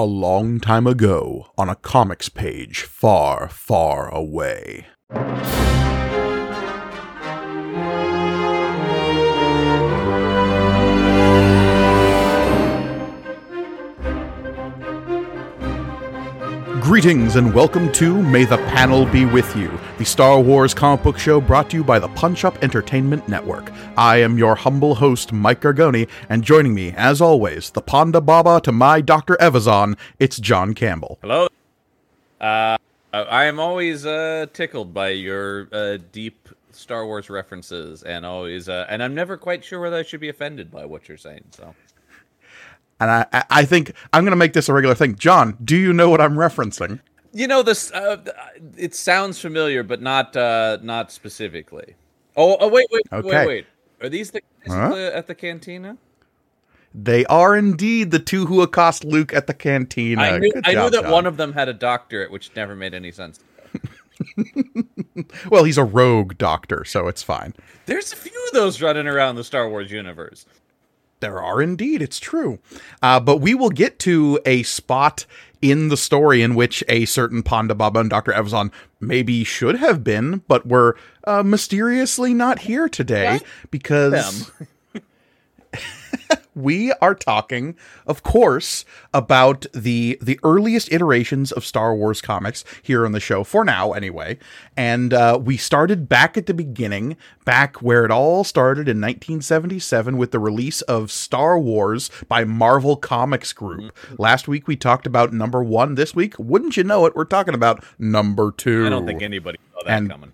A long time ago, on a comics page far, far away. Greetings and welcome to May the Panel Be With You, the Star Wars comic book show brought to you by the Punch Up Entertainment Network. I am your humble host, Mike Gargoni, and joining me, as always, the Ponda Baba to my Dr. Evazan, it's John Campbell. Hello. Uh, I am always uh, tickled by your uh, deep Star Wars references, and always, uh, and I'm never quite sure whether I should be offended by what you're saying. So, And I, I think I'm going to make this a regular thing. John, do you know what I'm referencing? you know, this uh, it sounds familiar, but not uh, not specifically. Oh, oh wait, wait, Okay. wait, wait. Are these the, Huh? the at the cantina? They are indeed the two who accost Luke at the cantina. I knew, I knew that John. one of them had a doctorate, which never made any sense. Well, he's a rogue doctor, so it's fine. There's a few of those running around the Star Wars universe. There are indeed, it's true. Uh, but we will get to a spot in the story in which a certain Ponda Baba and Dr. Evazan maybe should have been, but were uh, mysteriously not here today What? because. we are talking, of course, about the the earliest iterations of Star Wars comics here on the show for now, anyway. And uh, we started back at the beginning, back where it all started in 1977 with the release of Star Wars by Marvel Comics Group. Last week we talked about number one. This week, wouldn't you know it, we're talking about number two. I don't think anybody saw that And- coming.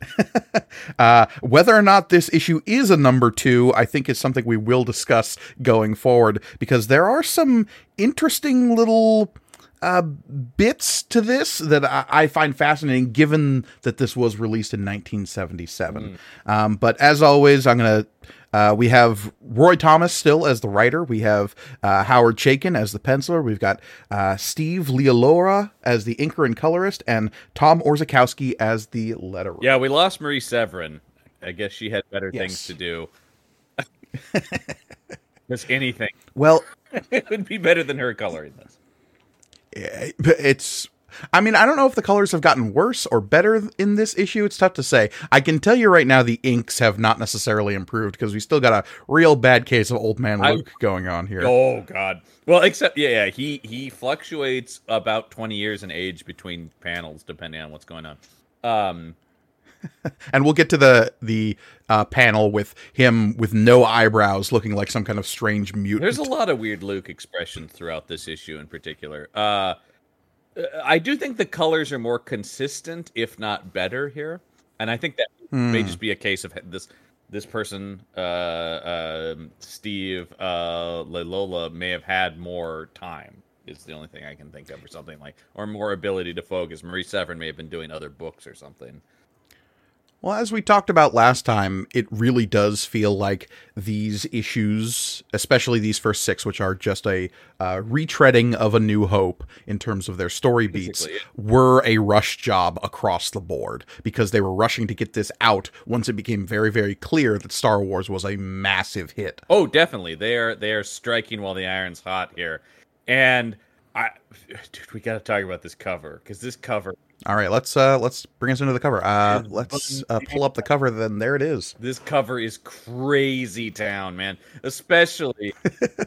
Uh, whether or not this issue is a number two, I think is something we will discuss going forward because there are some interesting little uh, bits to this that I, I find fascinating, given that this was released in 1977. Um, but as always, I'm gonna. Uh, we have Roy Thomas still as the writer. We have uh, Howard Chaykin as the penciler. We've got uh, Steve Leialoha as the inker and colorist, and Tom Orzechowski as the letterer. Yeah, we lost Marie Severin. I guess she had better Yes. things to do. Just anything. Well, It would be better than her coloring this. it's I mean, I don't know if the colors have gotten worse or better in this issue. It's tough to say. I can tell you right now the inks have not necessarily improved because we still got a real bad case of old man I- Luke going on here. Oh God. Well, except yeah, yeah. He he fluctuates about twenty years in age between panels, depending on what's going on. Um, And we'll get to the the uh, panel with him with no eyebrows, looking like some kind of strange mutant. there's a lot of weird Luke expressions throughout this issue in particular. Uh, I do think the colors are more consistent, if not better here, and I think that may Hmm. just be a case of this this person, uh, um Steve uh, Leialoha, may have had more time. Is the only thing I can think of, or something like, or more ability to focus. Marie Severin may have been doing other books or something. Well, as we talked about last time, it really does feel like these issues, especially these first six, which are just a uh, retreading of A New Hope in terms of their story beats, Basically, were a rush job across the board because they were rushing to get this out once it became very, very clear that Star Wars was a massive hit. Oh, definitely. They are they are striking while the iron's hot here. And I dude, we got to talk about this cover cuz this cover All right, let's uh, let's bring us into the cover. Uh, let's uh, pull up the cover. Then there it is. this cover is crazy town, man. Especially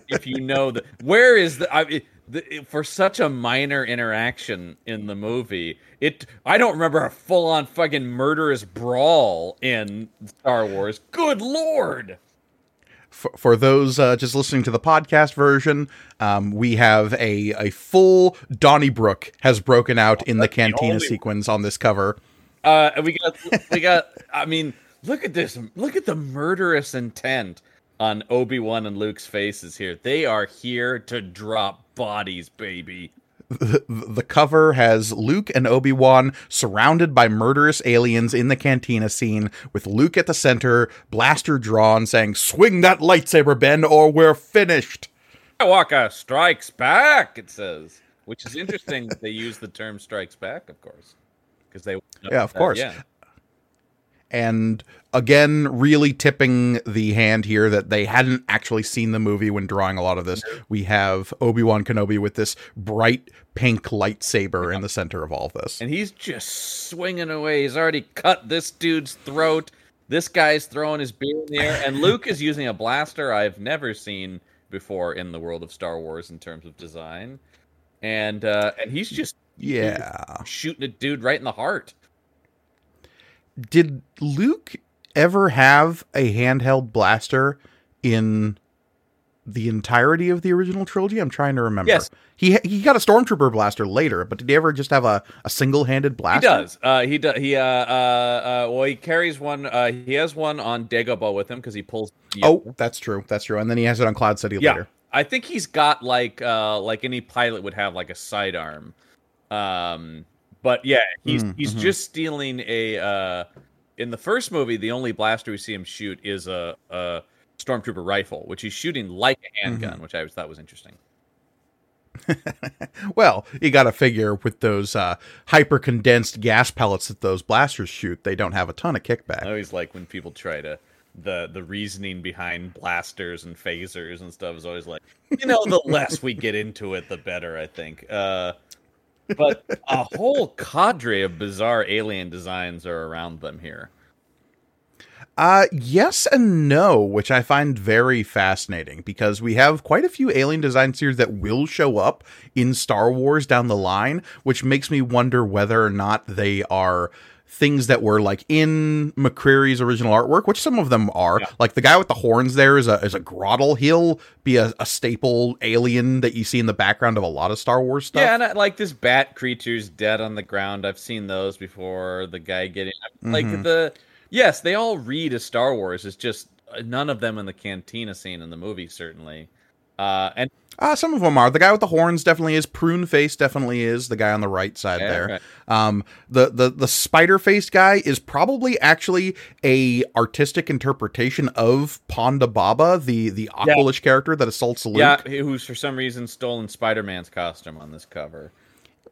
if you know the where is the I mean, the, for such a minor interaction in the movie. It I don't remember a full-on fucking murderous brawl in Star Wars. Good lord. For, for those uh, just listening to the podcast version, um, we have a, a full Donnybrook has broken out in the cantina sequence on this cover. Uh, we got, we got. I mean, look at this. Look at the murderous intent on Obi Wan and Luke's faces here. They are here to drop bodies, baby. The, the cover has Luke and Obi Wan surrounded by murderous aliens in the cantina scene, with Luke at the center, blaster drawn, saying, Swing that lightsaber, Ben, or we're finished. Skywalker strikes back. It says, which is interesting that they use the term "strikes back," of course, because they. Yeah, of course. yeah. And again really tipping the hand here that they hadn't actually seen the movie when drawing a lot of this. We have obi-wan kenobi with this bright pink lightsaber in the center of all of this. And he's just swinging away. He's already cut this dude's throat. This guy's throwing his beer in the air. And luke is using a blaster i've never seen before in the world of star wars in terms of design. And uh and he's just yeah. shooting a dude right in the heart did luke ever have a handheld blaster in the entirety of the original trilogy? I'm trying to remember. Yes. He he got a stormtrooper blaster later, but did he ever just have a, a single handed blaster? He does. Uh, he does. He uh, uh, uh, well, he carries one. Uh, he has one on Dagobah with him because he pulls. Oh, that's true. That's true. And then he has it on Cloud City yeah. later. I think he's got like uh like any pilot would have like a sidearm. Um, but yeah, he's Mm, he's mhm. just stealing a. Uh, in the first movie, the only blaster we see him shoot is a, a stormtrooper rifle, which he's shooting like a handgun, Mm-hmm. which I always thought was interesting. Well, you got to figure with those uh, hyper condensed gas pellets that those blasters shoot, they don't have a ton of kickback. I always like when people try to the the reasoning behind blasters and phasers and stuff is always like you know the less we get into it the better I think. Uh, but a whole cadre of bizarre alien designs are around them here. Uh, yes and no, which I find very fascinating because we have quite a few alien designs here that will show up in Star Wars down the line, which makes me wonder whether or not they are things that were like in McQuarrie's original artwork, which some of them are. Yeah. Like the guy with the horns there is a is a Grottle. He'll be a, a staple alien that you see in the background of a lot of Star Wars stuff. Yeah, and I, like this bat creature's dead on the ground. I've seen those before. The guy getting like Mhm. the yes, they all read as Star Wars. It's just uh, none of them in the cantina scene in the movie certainly. Uh, and Uh, some of them are. The guy with the horns definitely is. Prune face definitely is. The guy on the right side Yeah, there. right. Um, the the the spider faced guy is probably actually a artistic interpretation of Ponda Baba, the the Aqualish character that assaults Luke. Yeah, who's for some reason stolen Spider Man's costume on this cover.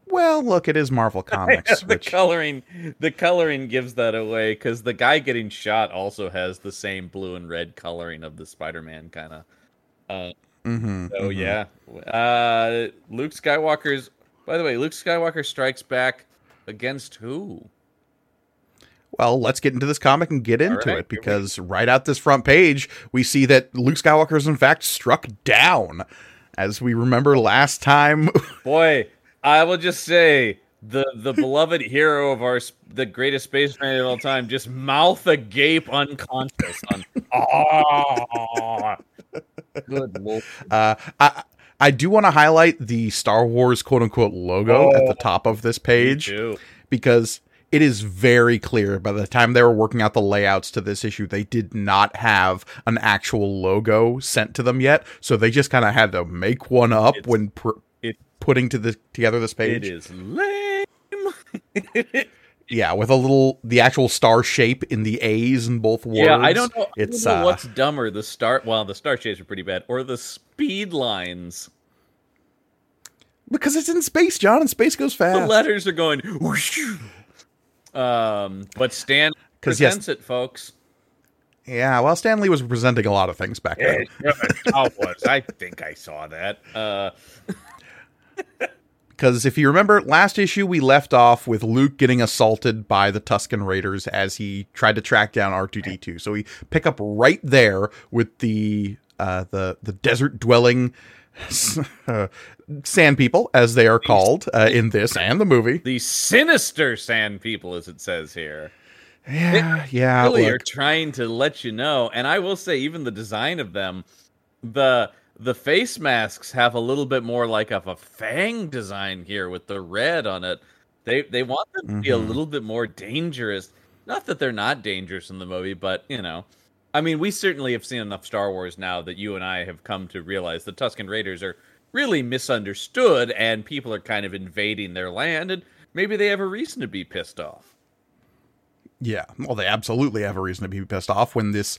Well, look, it is Marvel Comics. the which, coloring, the coloring gives that away because the guy getting shot also has the same blue and red coloring of the Spider Man kind of. Uh, Mhm, so mhm. yeah, uh, Luke Skywalker's. By the way, Luke Skywalker strikes back against who? Well, let's get into this comic and get into right, it because right out this front page, we see that Luke Skywalker is in fact struck down. As we remember last time, Boy, I will just say the the beloved hero of our the greatest spaceman of all time just mouth agape unconscious on. Oh, good lord. Uh, I I do want to highlight the Star Wars quote unquote logo at the Oh, top of this page because it is very clear by the time they were working out the layouts to this issue, they did not have an actual logo sent to them yet. So they just kind of had to make one up It's- when pr- it- putting to the together this page. is lame. Yeah, with a little the actual star shape in the A's in both words. yeah, I don't know. I It's don't know uh, what's dumber, the star. Well, the star shapes are pretty bad, or the speed lines. because it's in space, John, and space goes fast. The letters are going. whoosh. Um, but Stan 'Cause, yes- presents it, folks. yeah, well, Stanley was presenting a lot of things back then. I was. I think I saw that. Uh, Because if you remember, last issue we left off with Luke getting assaulted by the Tusken Raiders as he tried to track down R2D2. So we pick up right there with the uh, the the desert dwelling sand people, as they are called uh, in this and the movie. the sinister sand people, as it says here. Yeah, yeah. really look. are trying to let you know. And I will say, even the design of them, the the face masks have a little bit more like of a fang design here with the red on it. They they want them to be a Mhm. little bit more dangerous. Not that they're not dangerous in the movie, but you know. I mean, we certainly have seen enough Star Wars now that you and I have come to realize the Tusken Raiders are really misunderstood and people are kind of invading their land and maybe they have a reason to be pissed off. Yeah, well, they absolutely have a reason to be pissed off when this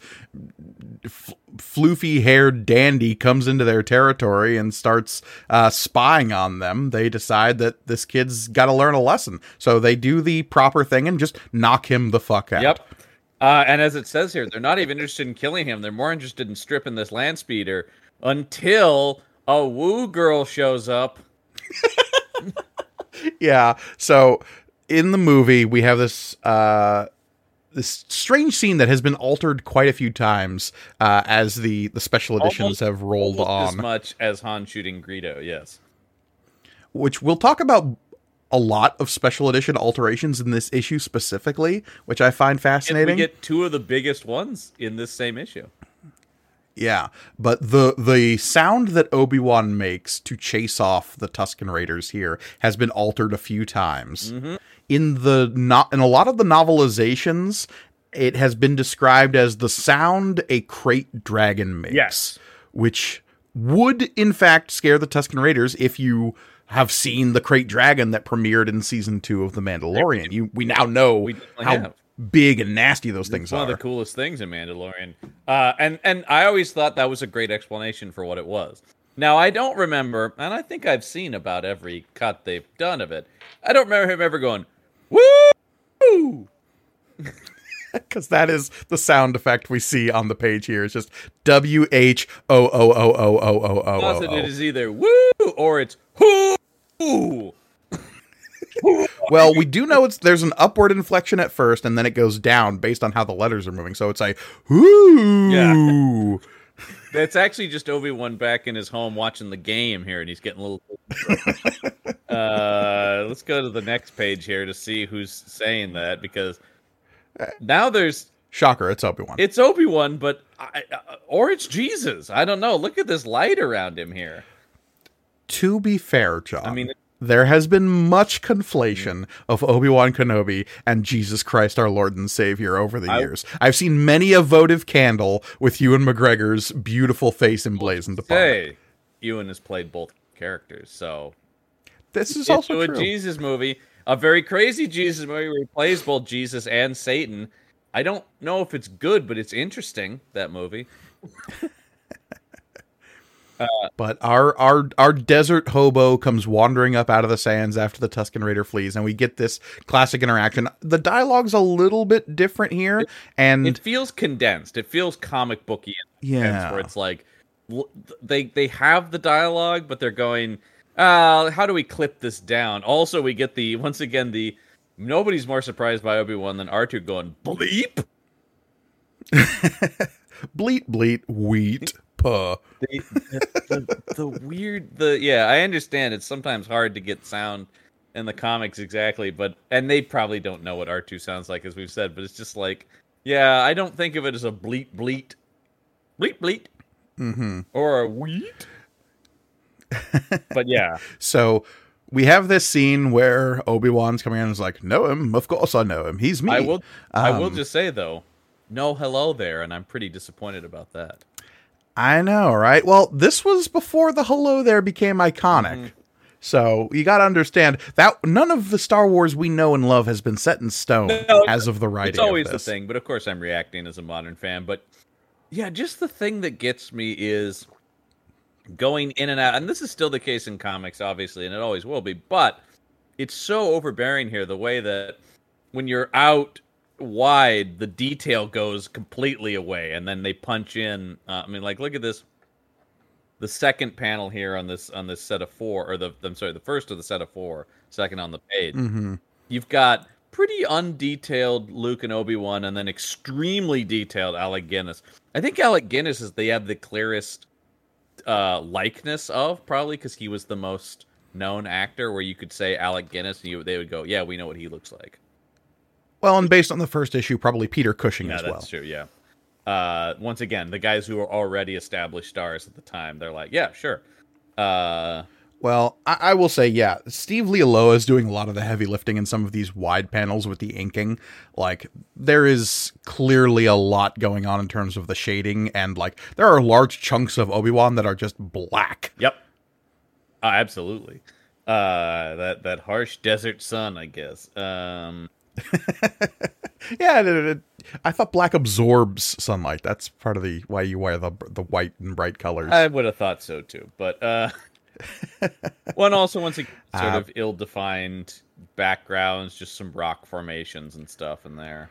f- floofy haired dandy comes into their territory and starts uh, spying on them. They decide that this kid's got to learn a lesson. So they do the proper thing and just knock him the fuck out. Yep. Uh, and as it says here, they're not even interested in killing him. They're more interested in stripping this land speeder until a woo girl shows up. yeah. So in the movie, we have this uh, this strange scene that has been altered quite a few times uh, as the the special editions Almost- have rolled Almost as much as Han shooting Greedo. Yes. which we'll talk about a lot of special edition alterations in this issue specifically, which I find And we fascinating. get two of the biggest ones in this same issue. Yeah, but the the sound that Obi Wan makes to chase off the Tusken Raiders here has been altered a few times. In the not in a lot of the novelizations, it has been described as the sound a krayt dragon makes. Yes. which would in fact scare the Tusken Raiders if you have seen the krayt dragon that premiered in season two of The Mandalorian. You we now know We how have. big and nasty those things It's one are. of the coolest things in Mandalorian. Uh, and and I always thought that was a great explanation for what it was. Now I don't remember, and I think I've seen about every cut they've done of it. I don't remember him ever going, "Woo!" because that is the sound effect we see on the page here. It's just W H O O O O O O O it either "woo" or it's "whoo." Well, we do know it's there's an upward inflection at first, and then it goes down based on how the letters are moving. So it's like whoo. Yeah. That's actually just Obi Wan back in his home watching the game here, and he's getting a little. Uh, let's go to the next page here to see who's saying that because now there's Shocker! It's Obi Wan. it's Obi Wan, but I, uh, or it's Jesus. I don't know. Look at this light around him here. To be fair, John, I mean, there has been much conflation of Obi Wan Kenobi and Jesus Christ, our Lord and Savior, over the I- years. I've seen many a votive candle with Ewan McGregor's beautiful face emblazoned upon it. hey, Ewan has played both characters, so This is also a true. Jesus movie, a very crazy Jesus movie where he plays both Jesus and Satan. I don't know if it's good, but it's interesting. That movie. But our our our desert hobo comes wandering up out of the sands after the Tusken Raider flees, and we get this classic interaction. The dialogue's a little bit different here, and It feels condensed. It feels comic booky. in a sense, Yeah. where it's like they they have the dialogue, but they're going, uh, how do we clip this down? Also, we get the once again the nobody's more surprised by Obi Wan than R two going bleep. bleat bleat wheat puh. the, the, the weird the yeah i understand it's sometimes hard to get sound in the comics exactly but and they probably don't know what r2 sounds like as we've said but it's just like yeah i don't think of it as a bleat bleat bleat bleat hmm or a wheat but yeah So we have this scene where Obi Wan's coming in and is like, "Know him? Of course I know him. He's me." i will i will Um, just say though no hello there and i'm pretty disappointed about that I know, right? Well, this was before the hello there became iconic. Mm-hmm. So you got to understand that none of the Star Wars we know and love has been set in stone No, as of the writing. it's always the thing but of course i'm reacting as a modern fan but yeah just the thing that gets me is going in and out and this is still the case in comics obviously and it always will be but it's so overbearing here the way that when you're out wide the detail goes completely away and then they punch in uh, i mean like look at this the second panel here on this on this set of four or the i'm sorry the first of the set of four second on the page hmm you've got pretty undetailed Luke and Obi Wan, and then extremely detailed Alec Guinness. I think Alec Guinness is they have the clearest uh, likeness of probably because he was the most known actor. Where you could say Alec Guinness, and you, they would go, "Yeah, we know what he looks like." Well, and based on the first issue, probably Peter Cushing Yeah, as that's well. true. Yeah. Uh, once again, the guys who were already established stars at the time, they're like, "Yeah, sure." Uh, Well, I, I will say, yeah, Steve Leialoha is doing a lot of the heavy lifting in some of these wide panels with the inking. Like, there is clearly a lot going on in terms of the shading, and like, there are large chunks of Obi Wan that are just black. Yep. Uh, absolutely. Uh, that that harsh desert sun, I guess. Um, Yeah, it- it- it- I thought black absorbs sunlight. That's part of the why you wear the the white and bright colors. I would have thought so too, but uh, one also once again sort Uh, of ill-defined backgrounds, just some rock formations and stuff in there.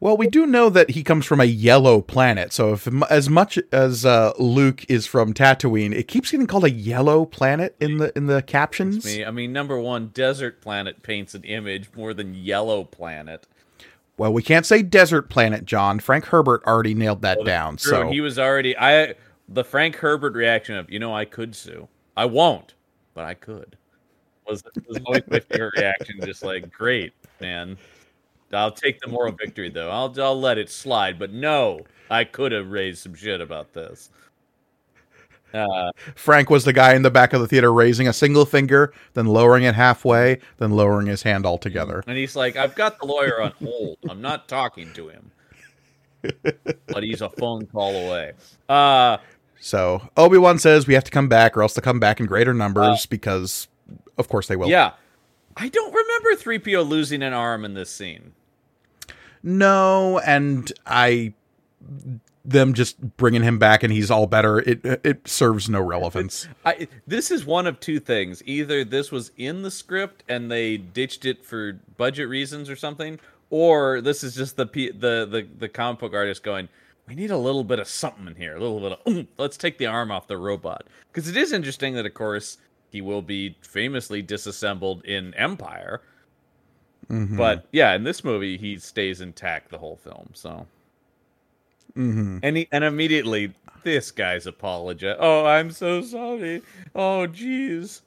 Well, we do know that he comes from a yellow planet. So, if as much as uh, Luke is from Tatooine, it keeps getting called a yellow planet in the in the captions. Me, I mean, number one, desert planet paints an image more than yellow planet. Well, we can't say desert planet, John. Frank Herbert already nailed that down. True, So he was already I the Frank Herbert reaction of you know I could sue. I won't, but I could. Was was always my favorite reaction. Just like great man. I'll take the moral victory though. I'll I'll let it slide. But no, I could have raised some shit about this. Uh, Frank was the guy in the back of the theater raising a single finger, then lowering it halfway, then lowering his hand altogether. and he's like, I've got the lawyer on hold. I'm not talking to him. but he's a phone call away. Uh So Obi Wan says we have to come back, or else they'll come back in greater numbers uh, because, of course, they will. yeah. I don't remember 3PO losing an arm in this scene. No, and I them just bringing him back and he's all better. It it serves no relevance. I this is one of two things. Either this was in the script and they ditched it for budget reasons or something, or this is just the the the the comic book artist going, "We need a little bit of something in here, a little bit of "Oomph, let's take the arm off the robot." Because it is interesting that of course he will be famously disassembled in Empire. Mhm. But yeah, in this movie he stays intact the whole film. So Mhm. and he, and immediately this guy's apologize. Oh, I'm so sorry. Oh, jeez.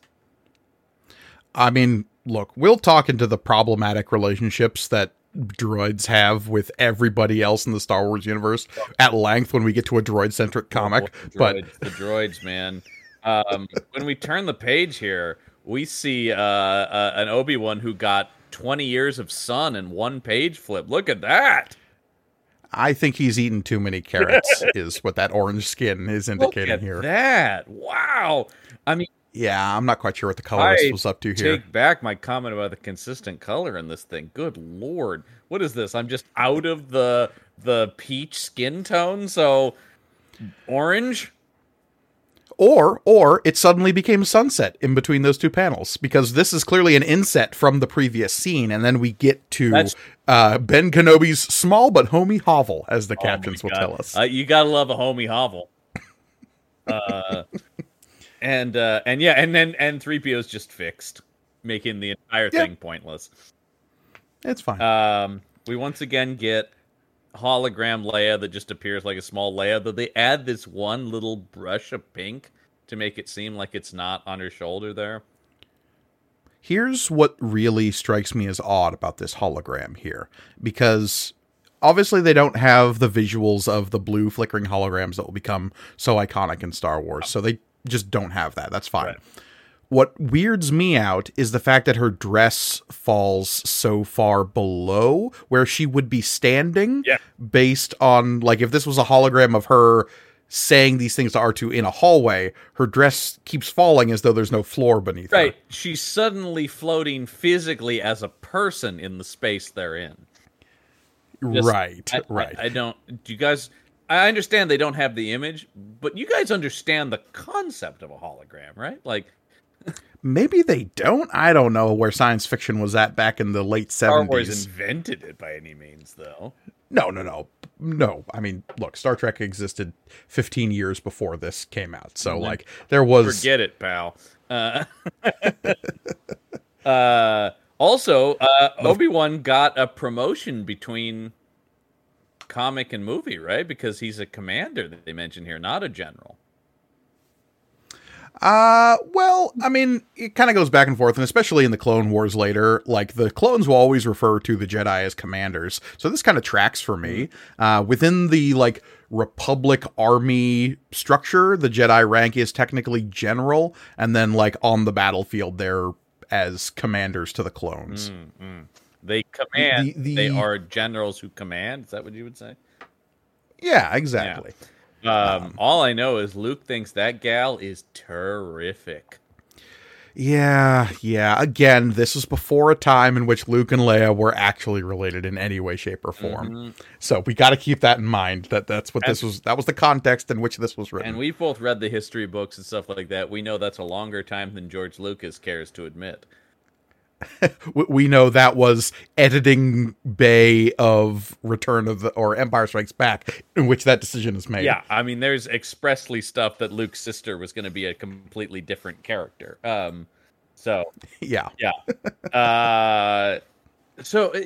I mean, look, we'll talk into the problematic relationships that droids have with everybody else in the Star Wars universe at length when we get to a droid centric comic. Oh, the but the droids, man. Um, when we turn the page here, we see uh, uh, an Obi Wan who got 20 years of sun in one page flip. Look at that. I think he's eaten too many carrots, is what that orange skin is Look indicating at here. that. Wow. I mean, Yeah, I'm not quite sure what the colorist I was up to here. take back my comment about the consistent color in this thing. Good lord. What is this? I'm just out of the the peach skin tone, so orange? Or or it suddenly became sunset in between those two panels because this is clearly an inset from the previous scene, and then we get to uh, Ben Kenobi's small but homey hovel, as the Oh captions will God. tell us. Uh, you gotta love a homie hovel. Uh, and uh, and yeah, and then and three PO is just fixed, making the entire Yeah. thing pointless. it's fine. Um, we once again get hologram Leia that just appears like a small Leia. Though they add this one little brush of pink to make it seem like it's not on her shoulder there. Here's what really strikes me as odd about this hologram here because obviously they don't have the visuals of the blue flickering holograms that will become so iconic in Star Wars. So they just don't have that. That's fine. Right. What weirds me out is the fact that her dress falls so far below where she would be standing Yeah. based on like if this was a hologram of her saying these things to R2 in a hallway, her dress keeps falling as though there's no floor beneath her. Right, she's suddenly floating physically as a person in the space they're in. Just- right, I, right. I, I don't. Do you guys? I understand they don't have the image, but you guys understand the concept of a hologram, right? Like Maybe they don't. I don't know where science fiction was at back in the late seventies. Star Wars invented it by any means, though. No, no, no, no. I mean, look, Star Trek existed fifteen years before this came out, so Mhm. like there was. Forget it, pal. Uh, uh, also, uh, Obi Wan got a promotion between comic and movie, right? Because he's a commander that they mention here, not a general. Uh, well, I mean, it kind of goes back and forth, and especially in the Clone Wars later, like the clones will always refer to the Jedi as commanders. So this kind of tracks for me. Uh, within the like Republic Army structure, the Jedi rank is technically general, and then like on the battlefield, they're as commanders to the clones. Mm, mm. They command. The- the- They are generals who command. Is that what you would say? Yeah, exactly. Um, all I know is Luke thinks that gal is terrific. Yeah, yeah. Again, this was before a time in which Luke and Leia were actually related in any way, shape, or form. Mhm. So we got to keep that in mind. That that's what this was. That was the context in which this was written. And we've both read the history books and stuff like that. We know that's a longer time than George Lucas cares to admit. we know that was editing bay of Return of the or Empire Strikes Back, in which that decision is made. Yeah, I mean, there's expressly stuff that Luke's sister was going to be a completely different character. Um, so yeah, yeah. Uh, so uh,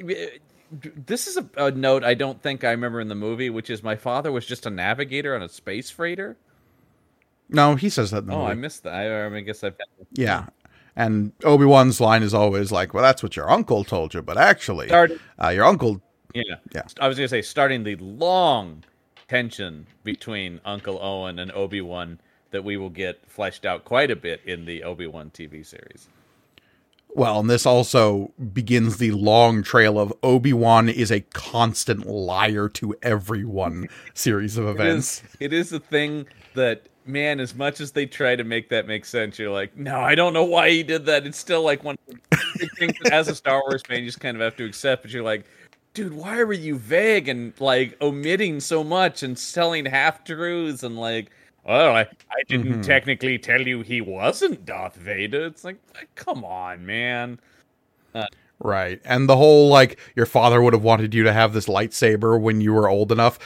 this is a, a, note I don't think I remember in the movie, which is my father was just a navigator on a space freighter. No, he says that. oh, movie. I missed that. I, I guess I've. Yeah, and Obi Wan's line is always like, "Well, that's what your uncle told you," but actually, uh, your uncle. Yeah, yeah. I was gonna say, starting the long tension between Uncle Owen and Obi Wan that we will get fleshed out quite a bit in the Obi Wan TV series. Well, and this also begins the long trail of Obi Wan is a constant liar to everyone series of events. It is, it is a thing that man, as much as they try to make that make sense, you're like, no, I don't know why he did that. It's still like one of the things that as a Star Wars fan, you just kind of have to accept. But you're like, dude, why were you vague and like omitting so much and telling half truths and like, well, I, I didn't mm-hmm. technically tell you he wasn't Darth Vader. It's like, come on, man. Uh, right. And the whole like your father would have wanted you to have this lightsaber when you were old enough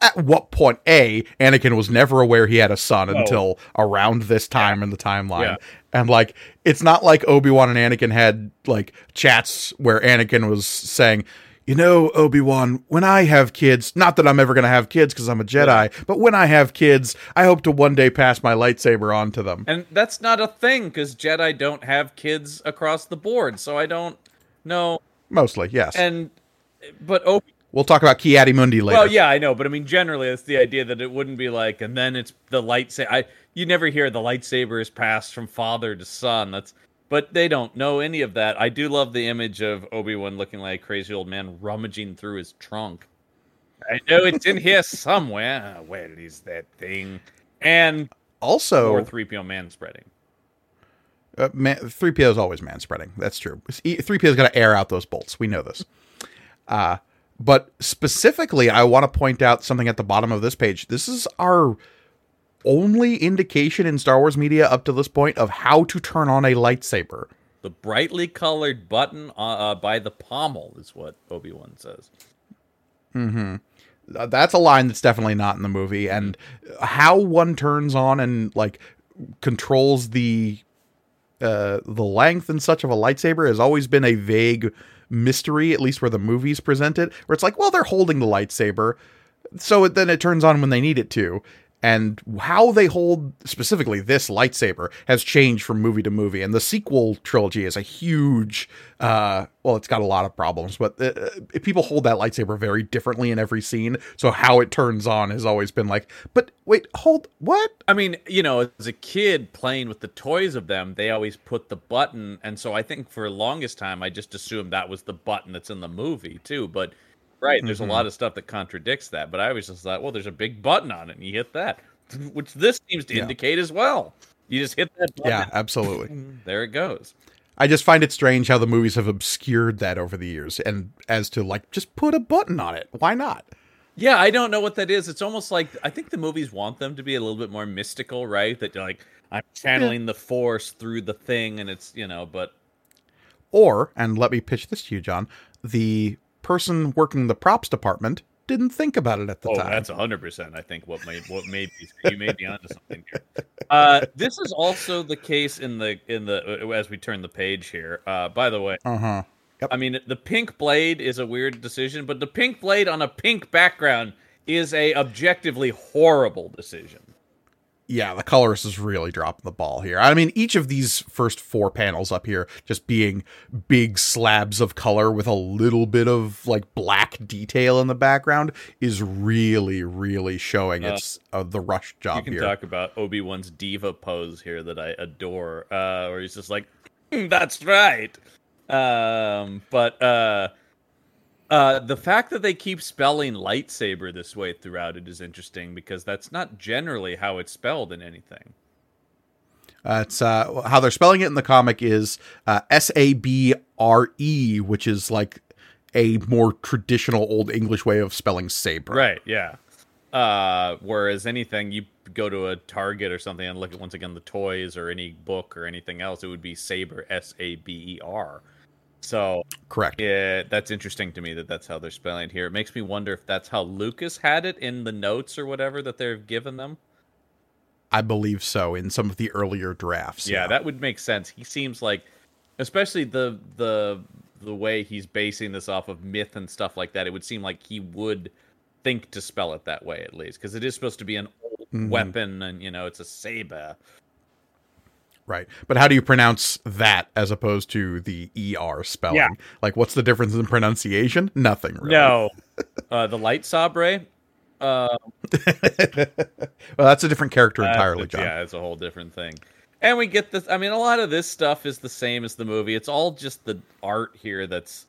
at what point a anakin was never aware he had a son oh. until around this time yeah. in the timeline yeah. and like it's not like obi-wan and anakin had like chats where anakin was saying you know obi-wan when i have kids not that i'm ever going to have kids because i'm a Jedi, but when i have kids i hope to one day pass my lightsaber on to them and that's not a thing because jedi don't have kids across the board so i don't know mostly yes and but obi We'll talk about Ki-Adi-Mundi later. Well, yeah, I know, but I mean, generally, it's the idea that it wouldn't be like, and then it's the lightsaber. I you never hear the lightsaber is passed from father to son. That's, but they don't know any of that. I do love the image of Obi Wan looking like a crazy old man rummaging through his trunk. I know it's in here somewhere. Where is that thing? And also, more three PO man spreading. Uh, three PO is always man spreading. That's true. Three PO is going to air out those bolts. We know this. Uh, but specifically, I want to point out something at the bottom of this page. This is our only indication in Star Wars media up to this point of how to turn on a lightsaber. The brightly colored button uh, uh, by the pommel is what Obi Wan says. Hmm. That's a line that's definitely not in the movie, and how one turns on and like controls the uh, the length and such of a lightsaber has always been a vague mystery, at least where the movies present it, where it's like, well, they're holding the lightsaber, so it, then it turns on when they need it to and how they hold specifically this lightsaber has changed from movie to movie. And the sequel trilogy is a huge uh well it's got a lot of problems but uh, uh people hold that lightsaber very differently in every scene. So how it turns on has always been like but wait hold what? I mean you know as a kid playing with the toys of them they always put the button. And so i think for the longest time i just assumed that was the button that's in the movie too. But Right. There's mm-hmm. a lot of stuff that contradicts that, but I always just thought, well, there's a big button on it, and you hit that, which this seems to yeah. indicate as well. You just hit that button. Yeah, absolutely. there it goes. I just find it strange how the movies have obscured that over the years, and as to like, just put a button on it. Why not? Yeah, I don't know what that is. It's almost like I think the movies want them to be a little bit more mystical, right? That you're like I'm channeling yeah. the force through the thing, and it's you know, but or and let me pitch this to you, John. The person working the props department didn't think about it at the oh, time. That's hundred percent. I think what made what made you may be onto something here. Uh, this is also the case in the in the uh, as we turn the page here. Uh, by the way, uh huh. Yep. I mean, the pink blade is a weird decision, but the pink blade on a pink background is a objectively horrible decision yeah, the colorist is really dropping the ball here. I mean, each of these first four panels up here just being big slabs of color with a little bit of like black detail in the background is really, really showing uh, it's uh, the rush job You can here. talk about Obi Wan's diva pose here that I adore, uh, where he's just like, mm, "That's right." Um, but uh, uh, the fact that they keep spelling lightsaber this way throughout it is interesting because that's not generally how it's spelled in anything. Uh, it's uh, how they're spelling it in the comic is uh, S A B R E, which is like a more traditional Old English way of spelling saber. Right. Yeah. Uh, whereas anything you go to a Target or something and look at once again the toys or any book or anything else, it would be saber S A B E R. So Correct. yeah, that's interesting to me that that's how they're spelling it here. It makes me wonder if that's how Lucas had it in the notes or whatever that they've given them. I believe so in some of the earlier drafts. Yeah, that would make sense. He seems like, especially the the the way he's basing this off of myth and stuff like that. It would seem like he would think to spell it that way at least because it is supposed to be an old Mhm. weapon and you know it's a saber. Right. But how do you pronounce that as opposed to the ER spelling? Yeah. Like, what's the difference in pronunciation? Nothing, really. No, uh, the light sabre. Uh, well, that's a different character entirely, a- John. Yeah, it's a whole different thing. And we get this. I mean, a lot of this stuff is the same as the movie. It's all just the art here that's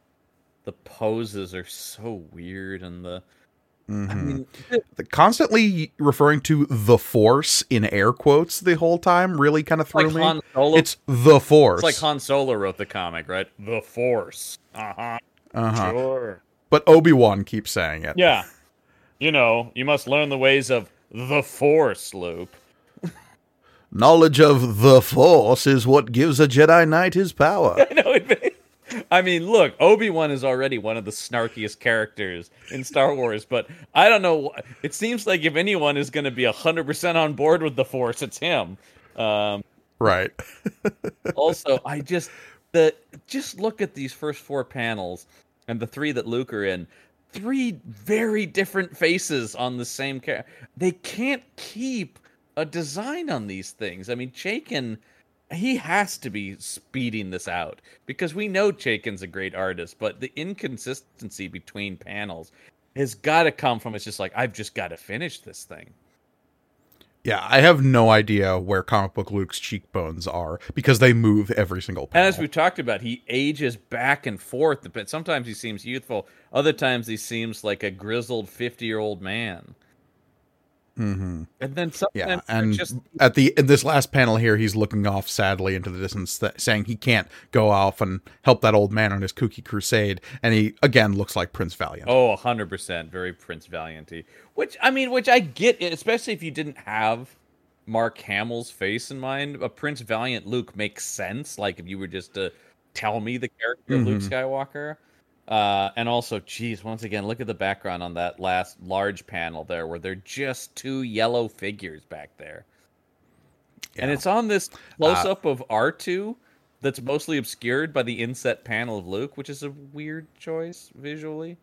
the poses are so weird and the. I Mhm. mean, The- Constantly referring to the Force in air quotes the whole time really kind of threw like me. It's the Force. it's like Han Solo wrote the comic, right? The Force. Uh huh. uh-huh. Sure. But Obi Wan keeps saying it. Yeah. You know, you must learn the ways of the Force, Luke. Knowledge of the Force is what gives a Jedi Knight his power. I know it. I mean, look, Obi Wan is already one of the snarkiest characters in Star Wars, but I don't know. It seems like if anyone is going to be hundred percent on board with the Force, it's him. Um, right. also, I just the just look at these first four panels and the three that Luke are in. Three very different faces on the same character. They can't keep a design on these things. I mean, Chaykin, he has to be speeding this out because we know Chaykin's a great artist, but the inconsistency between panels has got to come from it's just like I've just got to finish this thing. Yeah, I have no idea where comic book Luke's cheekbones are because they move every single And panel. as we've talked about, he ages back and forth. But sometimes he seems youthful. Other times he seems like a grizzled fifty-year-old man. Hmm And then sometimes Yeah, and just at the in this last panel here, he's looking off sadly into the distance, that, saying he can't go off and help that old man on his kooky crusade. And he again looks like Prince Valiant. oh, hundred percent, very Prince Valianty. Which I mean, which I get, especially if you didn't have Mark Hamill's face in mind. A Prince Valiant Luke makes sense. Like if you were just to tell me the character of Luke Mhm. Skywalker. Uh, and also, geez, once again, look at the background on that last large panel there, where they're just two yellow figures back there. And it's on this close up of R2 that's mostly obscured by the inset panel of Luke, which is a weird choice visually.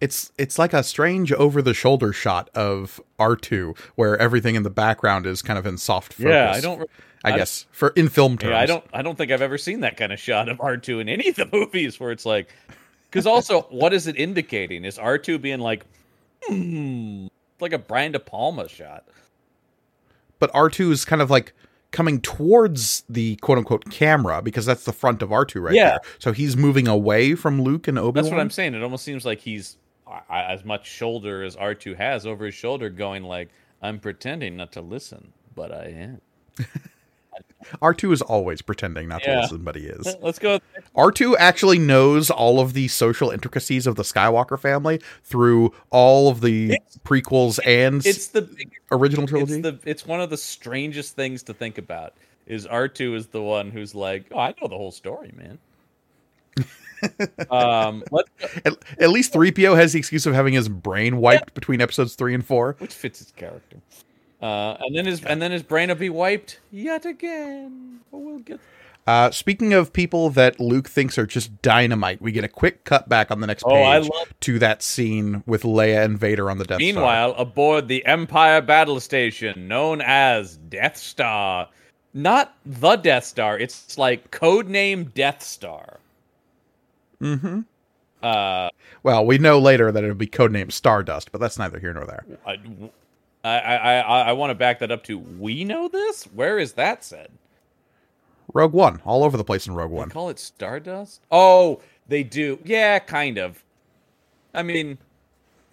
It's it's like a strange over the shoulder shot of R two where everything in the background is kind of in soft focus. Yeah, I don't. I I- guess for in film terms. Yeah, I don't. I don't think I've ever seen that kind of shot of R two in any of the movies where it's like, because also, what is it indicating? Is R two being like, hmm, like a Brian De Palma shot? But R two is kind of like coming towards the quote unquote camera because that's the front of R two right Yeah. there. So he's moving away from Luke and Obi That's what I'm saying. It almost seems like he's as much shoulder as R two has over his shoulder, going like, I'm pretending not to listen, but I am. R two is always pretending not to Yeah. listen, but he is. Let's go. R two actually knows all of the social intricacies of the Skywalker family through all of the It's- prequels and It's the original it's trilogy. the it's one of the strangest things to think about is R2 is the one who's like, "Oh, I know the whole story, man." um, At, at least 3PO has the excuse of having his brain wiped between episodes 3 and 4. which fits his character. Uh, and then his and then his brain will be wiped yet again. But we'll get Uh, speaking of people that Luke thinks are just dynamite, we get a quick cut back on the next Oh, page I love- to that scene with Leia and Vader on the Death Star. Meanwhile, aboard the Empire battle station known as Death Star, not the Death Star, it's like codename Death Star. Mm-hmm. Uh, Well, we know later that it'll be codenamed Stardust, but that's neither here nor there. I, I, I, want to back that up to we know this. Where is that said? Rogue One, all over the place in Rogue They One. call it Stardust. Oh, they do. Yeah, kind of. I mean,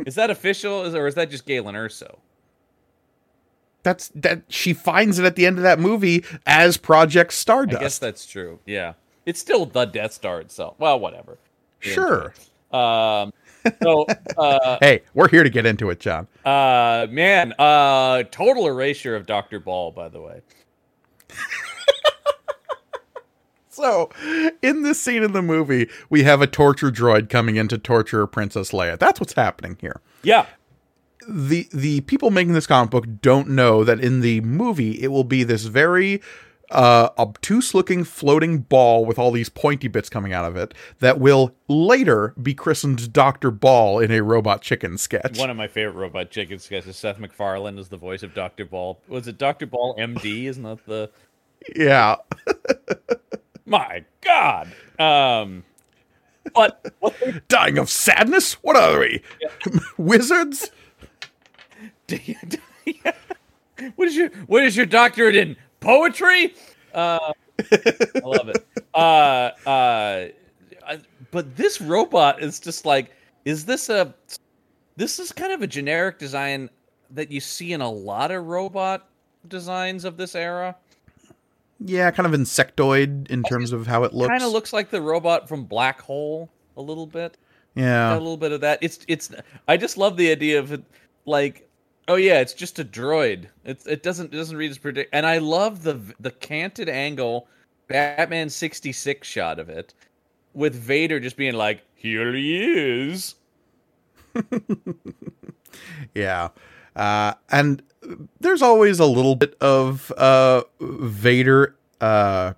is that official, Is- or is that just Galen Erso? That's that she finds it at the end of that movie as Project Stardust. I guess that's true. Yeah, it's still the Death Star itself. Well, whatever. Sure. Um. So, uh, Hey, we're here to get into it, John. uh, man, uh, total erasure of Doctor Ball. By the way, So, in this scene in the movie, we have a torture droid coming in to torture Princess Leia. That's what's happening here. Yeah. The the people making this comic book don't know that in the movie it will be this very uh, obtuse looking floating ball with all these pointy bits coming out of it that will later be christened Dr. Ball in a Robot Chicken sketch. One of my favorite Robot Chicken sketches. Seth MacFarlane is the voice of Dr. Ball. Was it Dr. Ball MD? Isn't that the. Yeah. my God. Um. But what they Dying of sadness? What are we? Wizards? what is your what is your doctorate in poetry? Uh, I love it. Uh, uh, I- but this robot is just like, is this a? This is kind of a generic design that you see in a lot of robot designs of this era. Yeah, kind of insectoid in terms of how it looks. Kind of looks like the robot from Black Hole a little bit. Yeah, a little bit of that. It's it's. I just love the idea of it, like, oh yeah, it's just a droid. It's it doesn't it doesn't read as predict. And I love the the canted angle, Batman sixty six shot of it, with Vader just being like, here he is. Yeah. Uh, and there's always a little bit of uh, Vader, uh,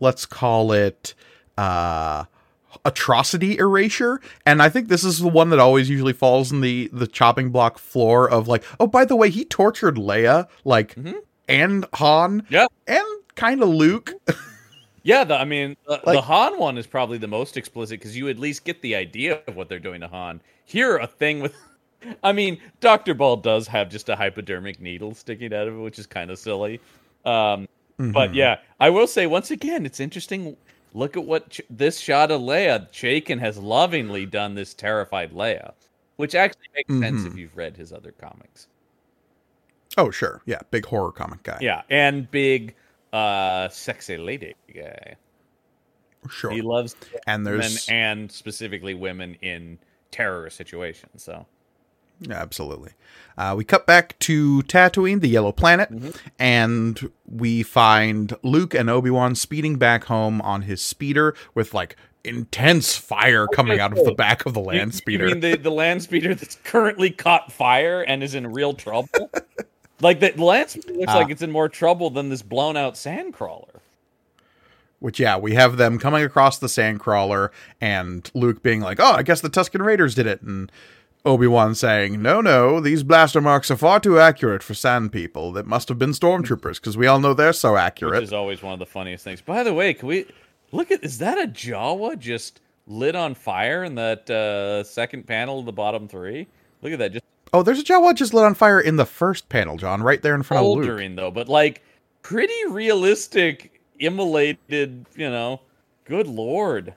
let's call it uh, atrocity erasure. And I think this is the one that always usually falls in the, the chopping block floor of like, oh, by the way, he tortured Leia, like, Mhm. and Han, Yeah. and kind of Luke. Yeah, the, I mean, the, the Han one is probably the most explicit because you at least get the idea of what they're doing to Han. Here, a thing with, I mean, Doctor Ball does have just a hypodermic needle sticking out of it, which is kind of silly. Um, But Mhm. yeah, I will say once again, it's interesting. Look at what Ch- this shot of Leia. Chaykin has lovingly done this terrified Leia, which actually makes sense if you've read his other comics. Oh, sure. Yeah. Big horror comic guy. Yeah, and big, uh, sexy lady guy. Sure. He loves and women there's. and specifically women in terror situations. So absolutely. Uh, we cut back to Tatooine, the yellow planet, Mhm. and we find Luke and Obi Wan speeding back home on his speeder with like intense fire coming out of the back of the You- land you speeder. mean the the land speeder that's currently caught fire and is in real trouble? like the land speeder looks Uh, like it's in more trouble than this blown out sand crawler. Which, yeah, we have them coming across the sandcrawler, and Luke being like, "Oh, I guess the Tusken Raiders did it," and Obi Wan saying, "No, no, these blaster marks are far too accurate for sand people. That must have been stormtroopers, because we all know they're so accurate." Which accurate." is always one of the funniest things. By the way, can we look at is that a Jawa just lit on fire in that uh, second panel of the bottom three? Look at that, just oh, there's a Jawa just lit on fire in the first panel, John, right there in front of Luke. bouldering though, but like pretty realistic, immolated. You know, good lord.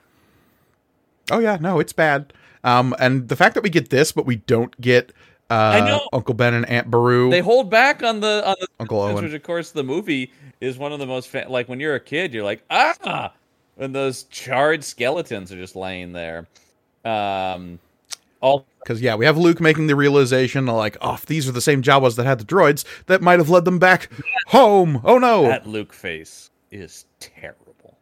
Oh yeah, no, it's bad. Um, and the fact that we get this, but we don't get uh. Uncle Ben and Aunt Beru, They hold back on the on the Uncle Owen, Which, of course, the movie is one of the most fa- like when you're a kid, you're like ah, and those charred skeletons are just laying there. Um, all Because yeah, we have Luke making the realization, like, oh, these are the same Jawas that had the droids, that might have led them back home. Oh no! that Luke face is terrible.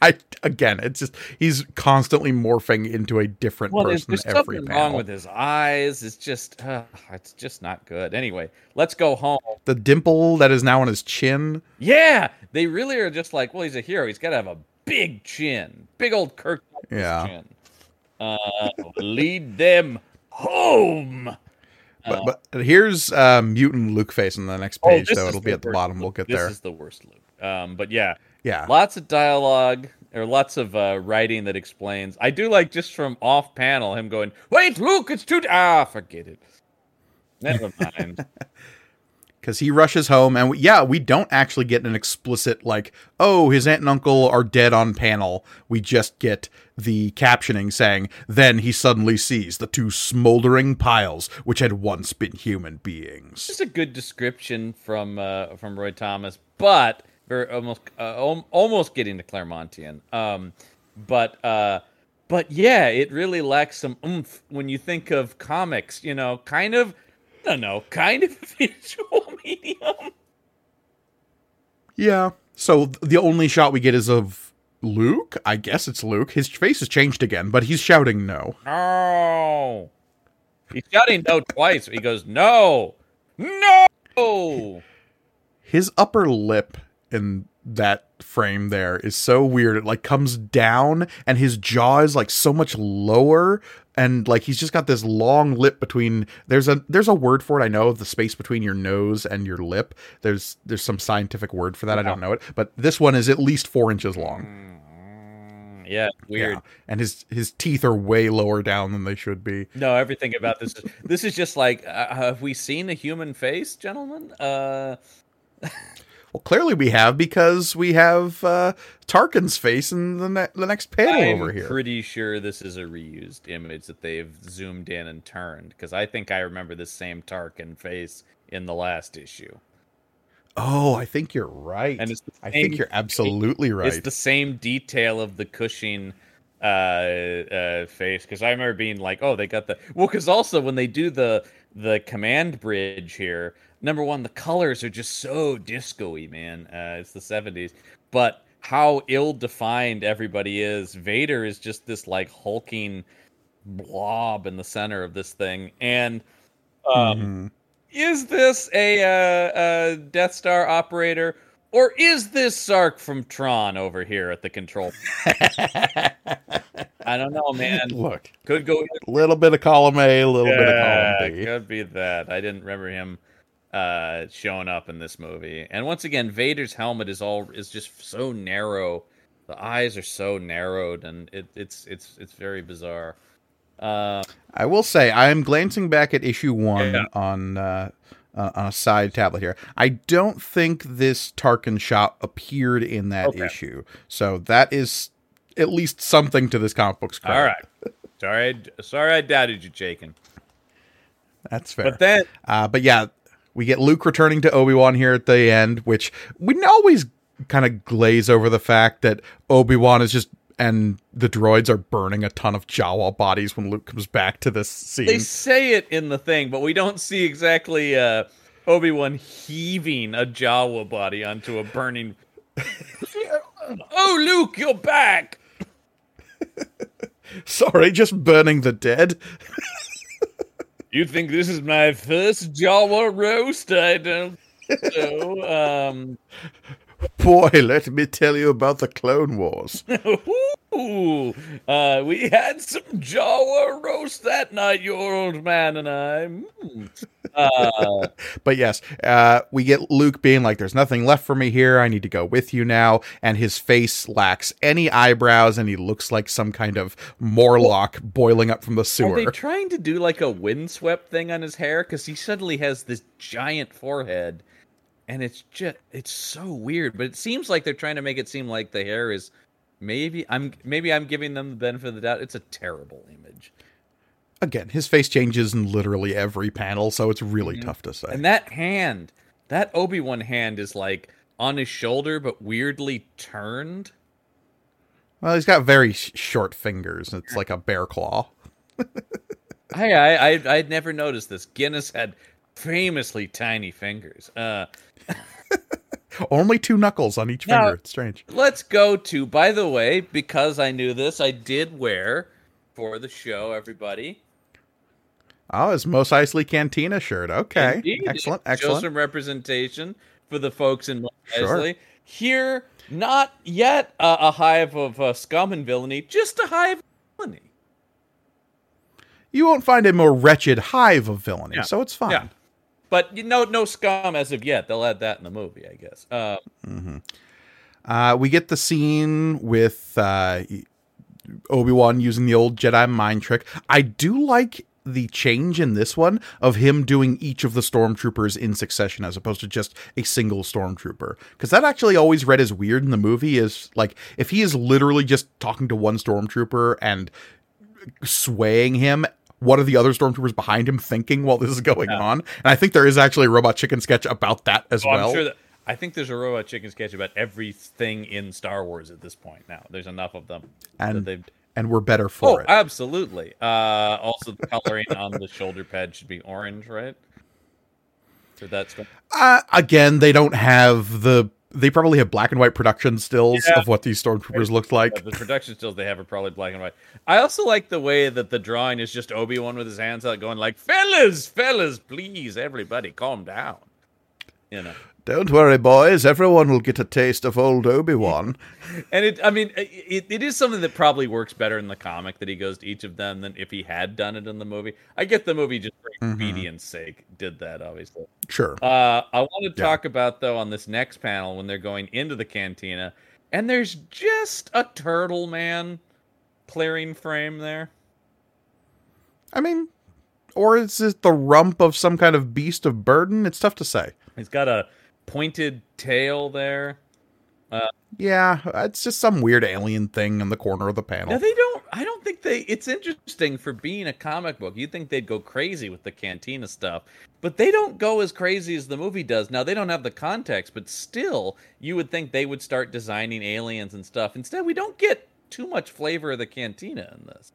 I again, it's just he's constantly morphing into a different Well, person there's every something panel. wrong with his eyes. It's just, uh, it's just not good. Anyway, let's go home. the dimple that is now on his chin. Yeah, they really are just like, well, he's a hero. He's got to have a big chin, big old Kirk Yeah. chin. Uh, lead them home. But, but here's uh, mutant Luke face on the next Oh, page, this though it'll be at the bottom. Luke. We'll get there. this there. is the worst Luke. Um, but yeah, Yeah, lots of dialogue or lots of uh, writing that explains. I do like just from off panel him going, "Wait, Luke, it's too ah, forget it." Never mind. because he rushes home, and we, yeah, we don't actually get an explicit like, oh, his aunt and uncle are dead on panel. We just get the captioning saying, then he suddenly sees the two smoldering piles which had once been human beings. just a good description from uh, from Roy Thomas, but very almost uh, almost getting to Claremontian. Um, but uh, but yeah, it really lacks some oomph when you think of comics. You know, kind of. I don't know, kind of visual medium. Yeah. So the only shot we get is of Luke. I guess it's Luke. His face has changed again, but he's shouting no. No. He's shouting no twice. He goes, no. No. His upper lip in that frame there is so weird. It like comes down and his jaw is like so much lower and like he's just got this long lip between there's a there's a word for it I know the space between your nose and your lip there's there's some scientific word for that I don't know it but this one is at least four inches long Mm, Yeah, weird. Yeah. and his his teeth are way lower down than they should be No, everything about this is this is just like uh, have we seen a human face, gentlemen? Uh well clearly we have because we have uh Tarkin's face in the, ne- the next panel I'm over here. pretty sure this is a reused image that they've zoomed in and turned because I think I remember this same Tarkin face in the last issue. oh I think you're right. And it's I think you're absolutely right. It's the same detail of the Cushing uh, uh, face because I remember being like, "Oh, they got the well." Because also when they do the the command bridge here, number one, the colors are just so disco-y, man. Uh, it's the '70s, but how ill-defined everybody is. Vader is just this like hulking blob in the center of this thing, and um, Mhm. is this a, uh, a Death Star operator, or is this Sark from Tron over here at the control? I don't know, man. Look, Could go. a little bit of column A, a little bit of Yeah, column B. could be that. I didn't remember him uh, showing up in this movie. And once again, Vader's helmet is all is just so narrow. The eyes are so narrowed, and it, it's it's it's very bizarre. Uh, I will say I am glancing back at issue one Yeah. on uh, uh, on a side tablet here. I don't think this Tarkin shot appeared in that Okay. issue, so that is at least something to this comic book's credit. all right. Sorry, sorry, I doubted you, Jaken. that's fair. But then Uh, but yeah, we get Luke returning to Obi Wan here at the end, which we always kind of glaze over the fact that Obi Wan is just and the droids are burning a ton of Jawa bodies when Luke comes back to this scene. they say it in the thing, but we don't see exactly uh, Obi Wan heaving a Jawa body onto a burning. oh, Luke, you're back. Sorry, just burning the dead. You think this is my first Jawa roast? I don't know. Um, Boy, let me tell you about the Clone Wars. ooh, uh, we had some Jawa roast that night, your old man and I. Mm. Uh, But yes, uh, we get Luke being like, "There's nothing left for me here. I need to go with you now." And his face lacks any eyebrows, and he looks like some kind of Morlock boiling up from the sewer. Are they trying to do like a windswept thing on his hair? Because he suddenly has this giant forehead, and it's just it's so weird. But it seems like they're trying to make it seem like the hair is maybe I'm maybe I'm giving them the benefit of the doubt. It's a terrible image, Again, his face changes in literally every panel, so it's really Mhm. tough to say. and that hand, that Obi Wan hand, is like on his shoulder but weirdly turned. well, he's got very sh- short fingers. It's like a bear claw. I I I I'd never noticed this. Guinness had famously tiny fingers. Uh, Only two knuckles on each Now- finger. It's strange. let's go to by the way because i knew this i did wear for the show everybody Oh, his Mos Eisley Cantina shirt. Okay, Indeed, excellent, show excellent. some representation for the folks in Mos Sure. Eisley. here not yet a, a hive of uh, scum and villainy just a hive of villainy You won't find a more wretched hive of villainy, Yeah. so it's fine. Yeah. But you know no scum as of yet. They'll add that in the movie i guess. Uh, Uh, we get the scene with uh, Obi Wan using the old Jedi mind trick. I do like the change in this one of him doing each of the stormtroopers in succession as opposed to just a single stormtrooper. Because that actually always read as weird in the movie is like if he is literally just talking to one stormtrooper and swaying him what are the other stormtroopers behind him thinking while this is going Yeah. on and i think there is actually a robot chicken sketch about that as oh, well i'm sure that i think there's a robot chicken sketch about everything in star wars at this point now there's enough of them and they've and we're better for oh, it absolutely. Uh, also, the coloring on the shoulder pad should be orange, right? So that's Uh, again, they don't have the they probably have black and white production stills Yeah. of what these stormtroopers looked like. Uh, the production stills they have are probably black and white. I also like the way that the drawing is just Obi Wan with his hands out, going like, "Fellas, fellas, please, everybody, calm down." You know, Don't worry, boys. Everyone will get a taste of old Obi Wan. and it, I mean, it, it is something that probably works better in the comic that he goes to each of them than if he had done it in the movie. I get the movie just for Mhm. obedience sake did that, obviously. Sure. Uh, I want to Yeah. talk about though on this next panel when they're going into the cantina, and there's just a turtle man clearing frame there. I mean, or is it the rump of some kind of beast of burden? It's tough to say. He's got a pointed tail there. Yeah, it's just some weird alien thing in the corner of the panel. they don't. I don't think they. It's interesting for being a comic book. You'd think they'd go crazy with the cantina stuff, but they don't go as crazy as the movie does. Now they don't have the context, but still, you would think they would start designing aliens and stuff. Instead, we don't get too much flavor of the cantina in this.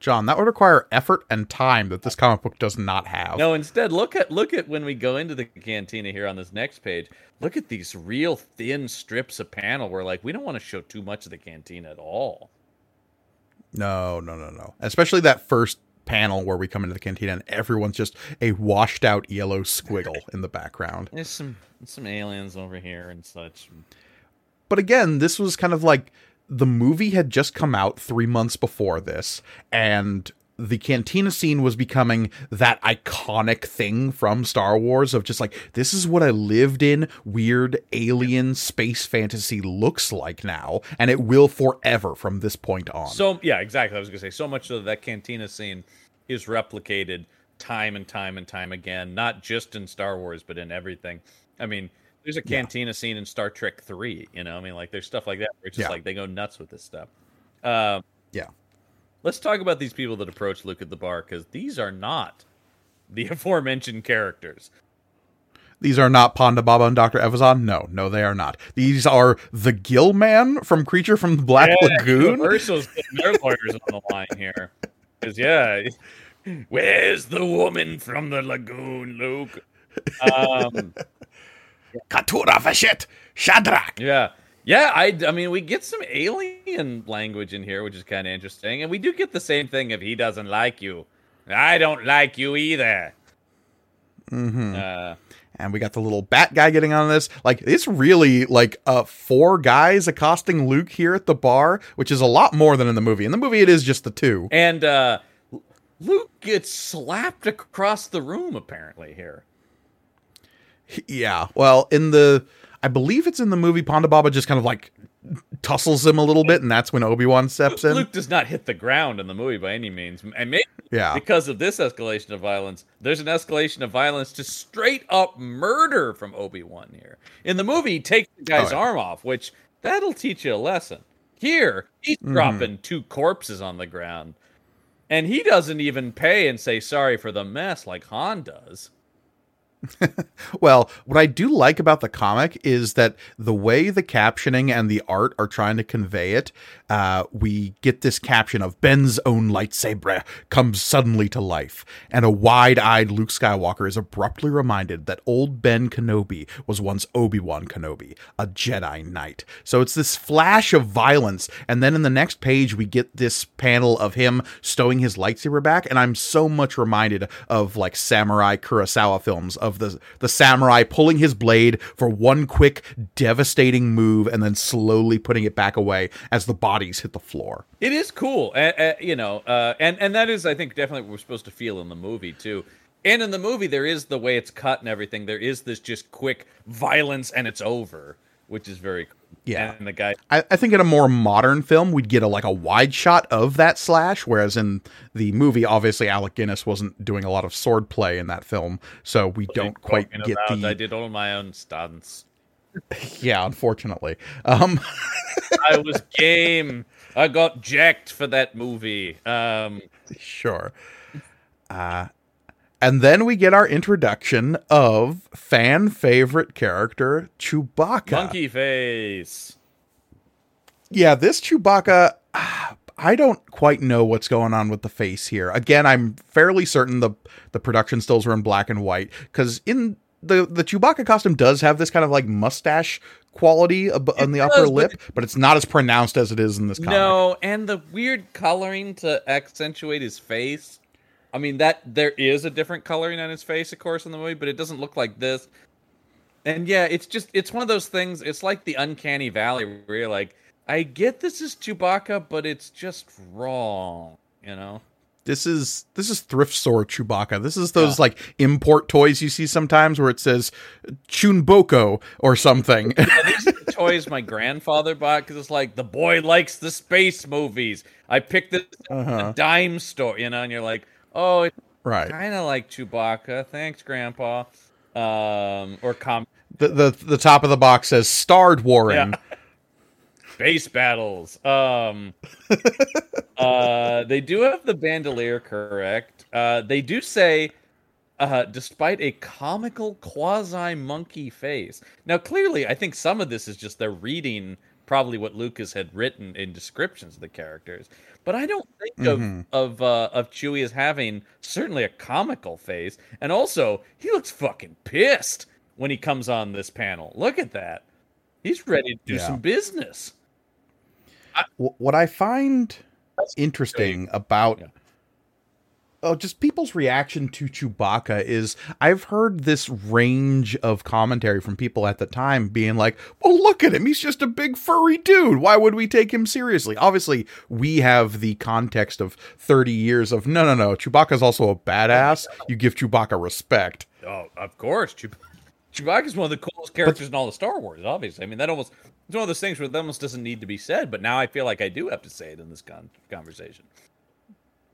John, that would require effort and time that this comic book does not have. No, instead, look at look at when we go into the cantina here on this next page. Look at these real thin strips of panel where like we don't want to show too much of the cantina at all. No, no, no, no. Especially that first panel where we come into the cantina and everyone's just a washed out yellow squiggle in the background. There's some some aliens over here and such. But again, this was kind of like the movie had just come out three months before this, and the cantina scene was becoming that iconic thing from Star Wars of just like, this is what I lived in weird alien space fantasy looks like now, and it will forever from this point on. So yeah, exactly. I was gonna say so much so that that cantina scene is replicated time and time and time again, not just in Star Wars, but in everything. I mean, there's a Yeah. cantina scene in Star Trek Three. You know, I mean, like there's stuff like that where it's just Yeah. like they go nuts with this stuff. Um, Yeah. Let's talk about these people that approach Luke at the bar because these are not the aforementioned characters. These are not Ponda Baba and Dr. Evazan. No, no, they are not. These are the Gill Man from Creature from the Black Lagoon. Universal's putting their lawyers on the line here. Because yeah, where's the woman from the lagoon, Luke? Um, Katura Vashet Shadrach. yeah, yeah. I, I mean, we get some alien language in here, which is kind of interesting, and we do get the same thing if he doesn't like you. I don't like you either. Mm-hmm. Uh, and we got the little bat guy getting on this. Like it's really like uh four guys accosting Luke here at the bar, which is a lot more than in the movie. In the movie, it is just the two. and uh, Luke gets slapped across the room apparently here. Yeah. Well, in the I believe it's in the movie, Ponda Baba just kind of like tussles him a little bit, and that's when Obi Wan steps in. Luke does not hit the ground in the movie by any means, and maybe Yeah. because of this escalation of violence, there's an escalation of violence to straight up murder from Obi Wan here. In the movie, he takes the guy's Oh, yeah. arm off, which that'll teach you a lesson. Here, he's Mm-hmm. dropping two corpses on the ground, and he doesn't even pay and say sorry for the mess like Han does. Well, what I do like about the comic is that the way the captioning and the art are trying to convey it, uh, we get this caption of Ben's own lightsaber comes suddenly to life, and a wide-eyed Luke Skywalker is abruptly reminded that old Ben Kenobi was once Obi-Wan Kenobi, a Jedi Knight. So it's this flash of violence, and then in the next page we get this panel of him stowing his lightsaber back, and I'm so much reminded of like samurai Kurosawa films of the the samurai pulling his blade for one quick devastating move and then slowly putting it back away as the bodies hit the floor. It is cool, uh, you know, uh, and and that is, I think, definitely what we're supposed to feel in the movie too. And in the movie, there is the way it's cut and everything. There is this just quick violence, and it's over, which is very cool. Yeah. and the guy, I, I think in a more modern film we'd get a like a wide shot of that slash, whereas in the movie, obviously Alec Guinness wasn't doing a lot of sword play in that film, so we don't quite get the I did all my own stunts. yeah, unfortunately. Um I was game. I got jacked for that movie. Um, sure. Uh, and then we get our introduction of fan favorite character Chewbacca. monkey face. Yeah, this Chewbacca, ah, I don't quite know what's going on with the face here. Again, I'm fairly certain the the production stills were in black and white because in the the Chewbacca costume does have this kind of like mustache quality ab- on the upper but lip, but it's not as pronounced as it is in this comic. No, and the weird coloring to accentuate his face. I mean that there is a different coloring on his face, of course, in the movie, but it doesn't look like this. And yeah, it's just it's one of those things. It's like the uncanny valley where you're like, I get this is Chewbacca, but it's just wrong, you know. This is this is thrift store Chewbacca. This is those like import toys you see sometimes where it says Chunboko or something. Yeah, these are the toys my grandfather bought because it's like the boy likes the space movies. I picked this Uh-huh. the dime store, you know, and you're like, oh, it's right. kind of like Chewbacca. Thanks, Grandpa. Um, or com The, the the top of the box says starred Warren. space battles. Um, uh, they do have the bandolier correct. Uh, they do say, uh, despite a comical quasi monkey face. Now, clearly, I think some of this is just they're reading probably what Lucas had written in descriptions of the characters. But I don't think Mhm. of of uh, of Chewie as having certainly a comical face, and also he looks fucking pissed when he comes on this panel. Look at that. He's ready to do Yeah. some business. Wh- what I find interesting about Yeah. oh just people's reaction to Chewbacca is I've heard this range of commentary from people at the time being like, "Well, look at him. He's just a big furry dude. Why would we take him seriously?" Obviously, we have the context of 30 years of no, no, no. Chewbacca's also a badass. You give Chewbacca respect. Oh, of course. Chew- Chewbacca's one of the coolest characters in all the Star Wars, obviously. I mean, that almost it's one of those things where that almost doesn't need to be said, but now I feel like I do have to say it in this con- conversation.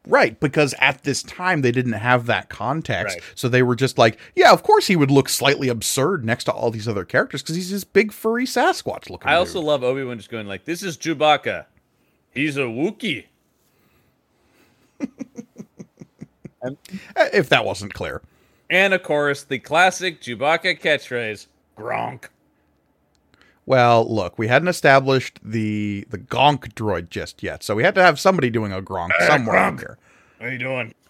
Right, because at this time they didn't have that context. Right. So they were just like, yeah, of course he would look slightly absurd next to all these other characters because he's this big furry Sasquatch looking. I also dude. love Obi Wan just going like, "This is Chewbacca. He's a Wookiee." Eh, if that wasn't clear. And of course, the classic Chewbacca catchphrase, "Gronk." Well, look, we hadn't established the the Gonk droid just yet, so we had to have somebody doing a Gronk somewhere in Gronk. here. How you doing?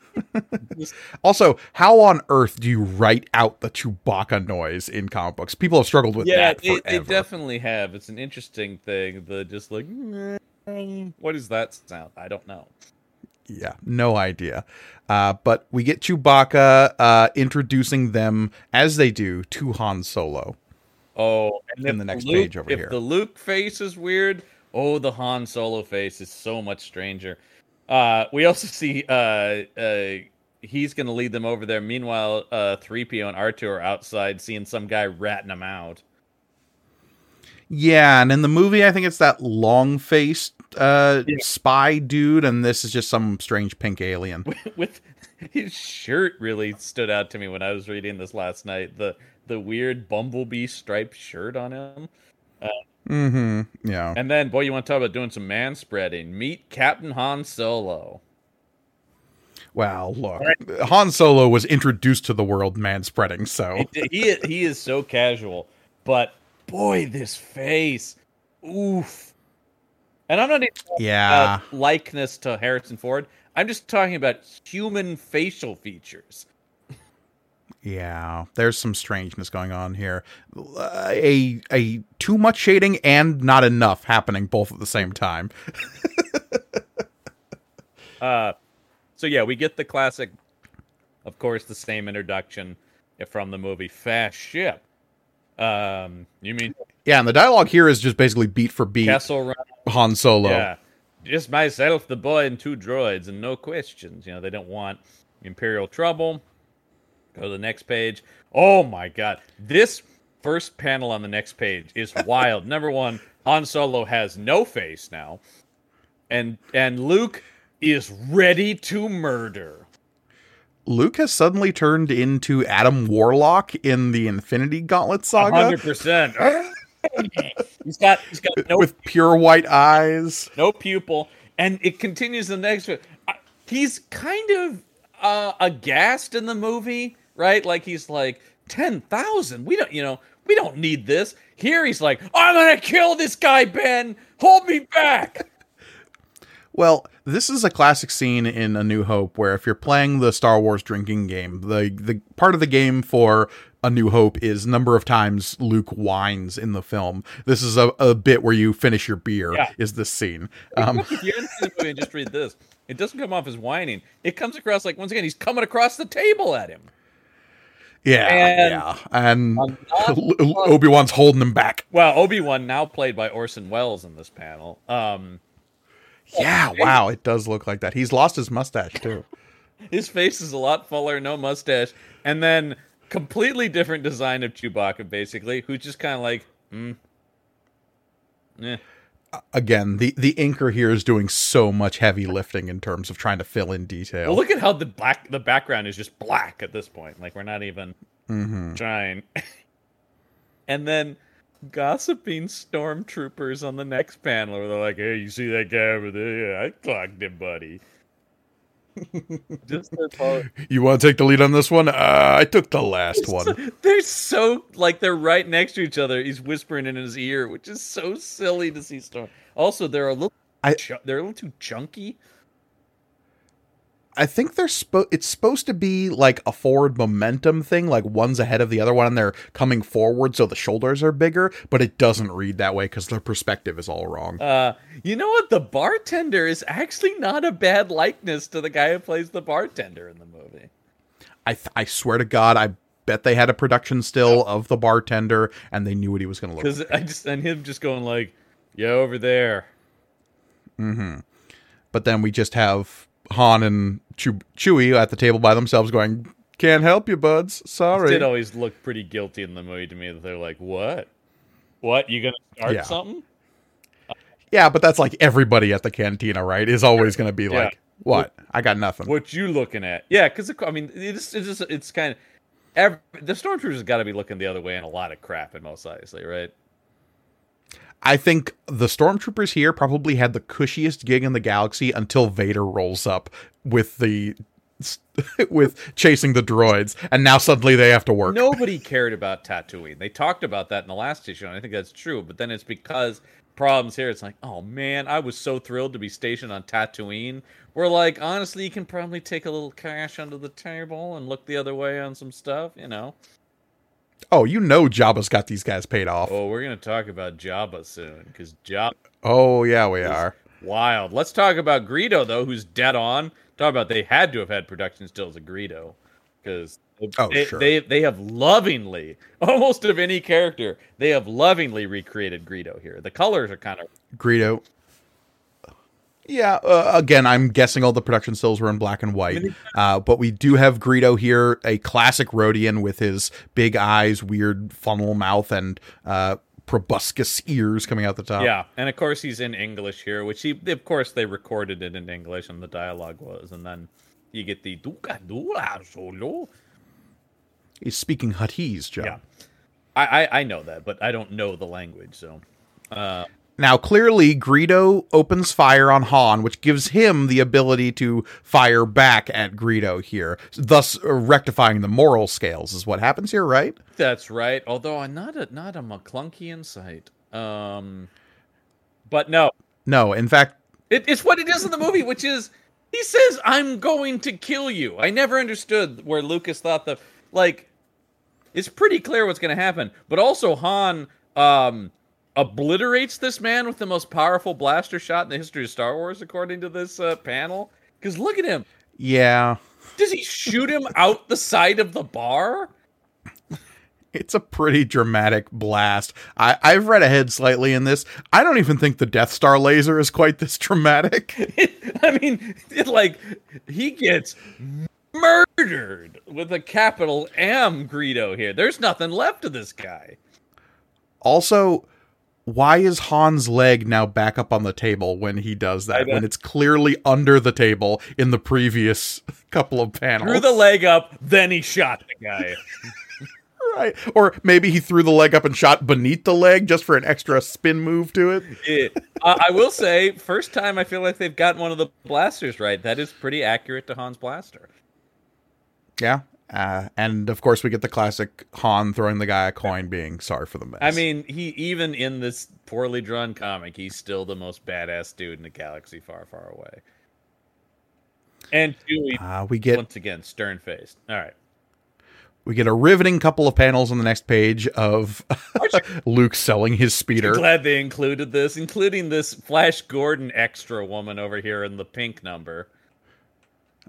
Also, how on earth do you write out the Chewbacca noise in comic books? People have struggled with Yeah, that they, forever. they definitely have. It's an interesting thing. The just like, mm, what is that sound? I don't know. Yeah, no idea. Uh, but we get Chewbacca uh, introducing them as they do to Han Solo. Oh, and In the next Luke- page over if here. the Luke face is weird, oh, the Han Solo face is so much stranger. Uh, we also see uh, uh, he's going to lead them over there. Meanwhile, uh, 3PO and R2 are outside seeing some guy ratting them out. Yeah, and in the movie, I think it's that long faced uh, Yeah. spy dude, and this is just some strange pink alien. With his shirt really stood out to me when I was reading this last night. The the weird bumblebee striped shirt on him. mm-hmm. Yeah. And then, boy, you want to talk about doing some man spreading? Meet Captain Han Solo. Well, look, Han Solo was introduced to the world man spreading, so he he is so casual, but boy, this face, oof. And I'm not even yeah. about likeness to Harrison Ford. I'm just talking about human facial features. Yeah, there's some strangeness going on here. Uh, a a too much shading and not enough happening both at the same time. Uh, so yeah, we get the classic, of course, the same introduction from the movie Fast Ship. Um, you mean Yeah, and the dialogue here is just basically beat for beat Kessel Run? Han Solo. Yeah. Just myself, the boy, and two droids, and no questions. You know, they don't want Imperial trouble. Go to the next page. Oh my god. This first panel on the next page is wild. Number one, Han Solo has no face now. And and Luke is ready to murder. Luke has suddenly turned into Adam Warlock in the Infinity Gauntlet saga hundred percent. He's got he's got no with pure white eyes. no pupil, and it continues the next. one. He's kind of uh, aghast in the movie, right? Like he's like ten thousand. We don't, you know, we don't need this. Here he's like, I'm gonna kill this guy, Ben. Hold me back. Well, this is a classic scene in A New Hope where if you're playing the Star Wars drinking game, the the part of the game for A New Hope is number of times Luke whines in the film. This is a, a bit where you finish your beer. Yeah. Is this scene? Um, if you haven't seen the movie just read this, it doesn't come off as whining. It comes across like once again he's coming across the table at him. yeah, And yeah, and Obi Wan's holding him back. Well, Obi Wan now played by Orson Welles in this panel. Um, Yeah, wow, it does look like that. He's lost his mustache too. his face is a lot fuller, no mustache, and then completely different design of Chewbacca, basically, who's just kind of like, hmm, eh. Again, the the inker here is doing so much heavy lifting in terms of trying to fill in detail. Well, look at how the black the background is just black at this point. Like we're not even Mhm. trying. and then gossiping stormtroopers on the next panel where they're like, "Hey, you see that guy over there? Yeah, I clocked him, buddy." just their pose. You want to take the lead on this one? Uh, I took the last one. They're so like they're right next to each other. He's whispering in his ear, which is so silly to see Storm. Also, they're a little I- chu- they're a little too chunky. I think they're spo- it's supposed to be like a forward momentum thing, like one's ahead of the other one and they're coming forward so the shoulders are bigger, but it doesn't read that way because their perspective is all wrong. Uh, you know what? The bartender is actually not a bad likeness to the guy who plays the bartender in the movie. I th- I swear to God, I bet they had a production still of the bartender and they knew what he was going to look Because I just and him just going like, "Yeah, over there." Mm-hmm. But then we just have Han and Chew- Chewie at the table by themselves going, "Can't help you, buds. It Sorry." did always look pretty guilty in the movie to me that they're like, "What? What? You gonna start Yeah. something?" yeah, but that's like everybody at the cantina, right? Is always going to be Yeah. like, "What? I got nothing." What you looking at? Yeah, because I mean, it's it's just, it's kind of every, the stormtroopers got to be looking the other way in a lot of crap, and most obviously, right? I think the stormtroopers here probably had the cushiest gig in the galaxy until Vader rolls up with the with chasing the droids, and now suddenly they have to work. Nobody cared about Tatooine. They talked about that in the last issue, and I think that's true. But then it's because problems here. It's like, oh man, I was so thrilled to be stationed on Tatooine. We're like, honestly, you can probably take a little cash under the table and look the other way on some stuff, you know. Oh, you know Jabba's got these guys paid off. Oh, we're gonna talk about Jabba soon because Jabba Oh yeah, we are. wild. Let's talk about Greedo though, who's dead on. Talk about they had to have had production stills of Greedo because Oh, they, sure. they they have lovingly, almost of any character, they have lovingly recreated Greedo here. The colors are kind of Greedo. Yeah, uh, again, I'm guessing all the production stills were in black and white. Uh, but we do have Greedo here, a classic Rodian with his big eyes, weird funnel mouth, and uh, proboscis ears coming out the top. yeah, and of course he's in English here, which he of course they recorded it in English and the dialogue was, and then you get the Duka Dula Solo. He's speaking Huttese, Joe. Yeah, I, I I know that, but I don't know the language, so. Uh, Now, clearly, Greedo opens fire on Han, which gives him the ability to fire back at Greedo here, thus rectifying the moral scales, is what happens here, right? That's right. Although I'm not a not a Maclunkey insight. Um, but no, No, in fact, it, it's what it is in the movie, which is he says, "I'm going to kill you." I never understood where Lucas thought the like. It's pretty clear what's going to happen, but also Han um obliterates this man with the most powerful blaster shot in the history of Star Wars, according to this uh, panel. Because look at him. yeah, Does he shoot him out the side of the bar? it's a pretty dramatic blast. I, I've read ahead slightly in this. I don't even think the Death Star laser is quite this dramatic. I mean, it, like he gets murdered with a capital M Greedo here. There's nothing left of this guy. Also, why is Han's leg now back up on the table when he does that? When it's clearly under the table in the previous couple of panels. Threw the leg up, then he shot the guy. Right. Or maybe he threw the leg up and shot beneath the leg just for an extra spin move to it. Uh, I will say, first time I feel like they've gotten one of the blasters right. That is pretty accurate to Han's blaster. Yeah. Uh, and of course, we get the classic Han throwing the guy a coin, being sorry for the mess. I mean, he even in this poorly drawn comic, he's still the most badass dude in the galaxy far, far away. And Chewie, uh, we get once again, stern faced. All right. We get a riveting couple of panels on the next page of Luke selling his speeder. I'm Glad they included this, including this Flash Gordon extra woman over here in the pink number.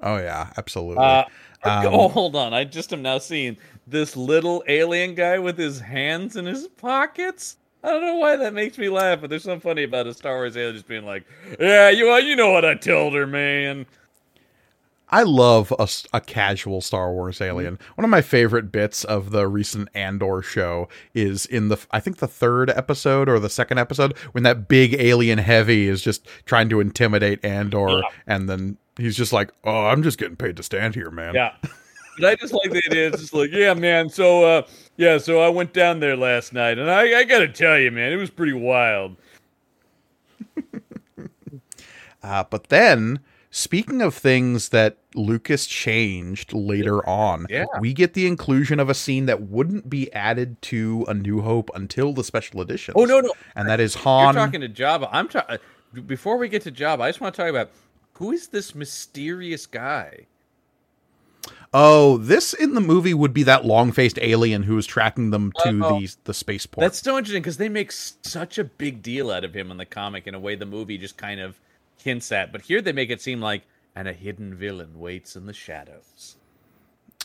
Oh yeah, absolutely. Uh, Um, oh, hold on. I just am now seeing this little alien guy with his hands in his pockets. I don't know why that makes me laugh, but there's something funny about a Star Wars alien just being like, "Yeah, you well, you know what I told her, man." I love a casual Star Wars alien. One of my favorite bits of the recent Andor show is in the I think the third episode or the second episode when that big alien heavy is just trying to intimidate Andor, Yeah. and then he's just like, "Oh, I'm just getting paid to stand here, man." Yeah. But I just like the idea. It's just like, yeah, man. So, uh, yeah, so I went down there last night, and I, I gotta tell you, man, it was pretty wild. Uh, but then, speaking of things that Lucas changed later on, Yeah. we get the inclusion of a scene that wouldn't be added to A New Hope until the special edition. Oh no, no, And that is you're Han. talking to Jabba. I'm talking. Uh, before we get to Jabba, I just want to talk about who is this mysterious guy. Oh, this in the movie would be that long-faced alien who was tracking them to uh, Oh. the the spaceport. That's so interesting because they make such a big deal out of him in the comic in a way the movie just kind of hints at. But here they make it seem like, and a hidden villain waits in the shadows.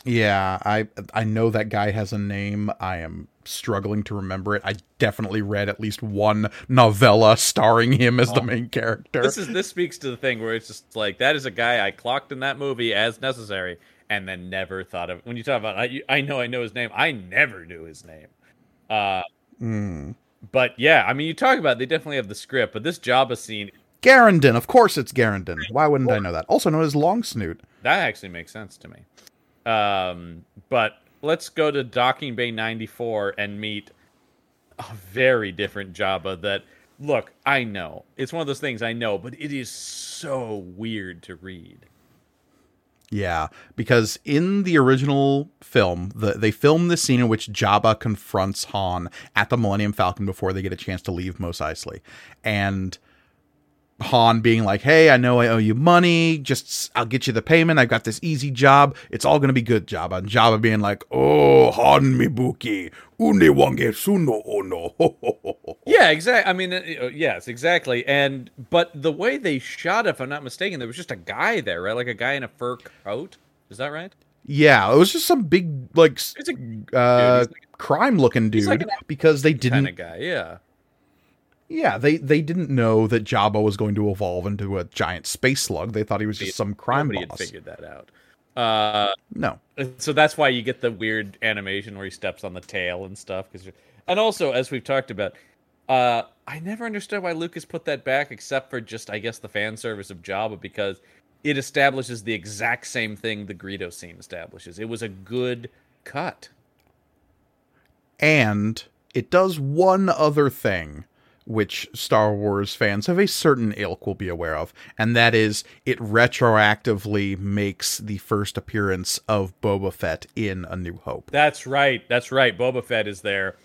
yeah, I I know that guy has a name. I am struggling to remember it. I definitely read at least one novella starring him as the main character. Oh. This is this speaks to the thing where it's just like that is a guy I clocked in that movie as necessary, and then never thought of. When you talk about, I I know I know his name. I never knew his name. Uh, Mm. but yeah, I mean, you talk about they definitely have the script, but this Jabba scene Garindan, of course it's Garindan. Why wouldn't I know that? Also known as Long Snoot. that actually makes sense to me. Um, but let's go to Docking Bay 94 and meet a very different Jabba that look, I know. It's one of those things I know, but it is so weird to read. Yeah, because in the original film, the, they film the scene in which Jabba confronts Han at the Millennium Falcon before they get a chance to leave Mos Eisley, and Han being like, "Hey, I know I owe you money. Just I'll get you the payment. I've got this easy job. It's all gonna be good, Jabba." And Jabba being like, "Oh, Han Mibuki, une wange suno ono." Yeah, exactly. I mean, uh, yes, exactly. And but the way they shot, if I'm not mistaken, there was just a guy there, right? Like a guy in a fur coat. Is that right? yeah, it was just some big like a uh, dude, he's crime-looking dude like because they didn't kind of guy. Yeah. Yeah, they they didn't know that Jabba was going to evolve into a giant space slug. They thought he was just some crime Nobody boss. had figured that out. Uh, No. so that's why you get the weird animation where he steps on the tail and stuff. Because, and also as we've talked about, uh, I never understood why Lucas put that back, except for just I guess the fan service of Jabba, because it establishes the exact same thing the Greedo scene establishes. It was a good cut. And it does one other thing which Star Wars fans of a certain ilk will be aware of, and that is it retroactively makes the first appearance of Boba Fett in A New Hope. That's right. That's right. Boba Fett is there.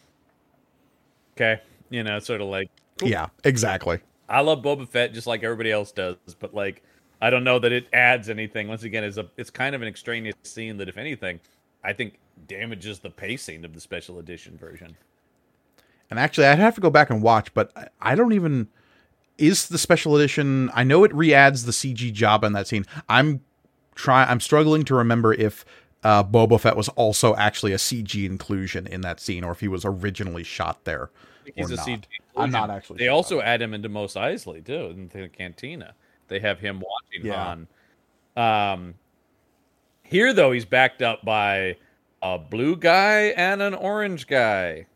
Okay, you know, sort of like. Yeah, exactly. I love Boba Fett just like everybody else does, but like I don't know that it adds anything. Once again, it's a it's kind of an extraneous scene that, if anything, I think damages the pacing of the special edition version. And actually, I'd have to go back and watch, but I- I don't even. Is the special edition? I know it re-adds the CG job in that scene. I'm try. I'm struggling to remember if uh, Boba Fett was also actually a CG inclusion in that scene, or if he was originally shot there. He's or a not. CG I'm not actually They sure also add him into Mos Eisley too, in the cantina. They have him watching Yeah. Han. Um, here though, he's backed up by a blue guy and an orange guy.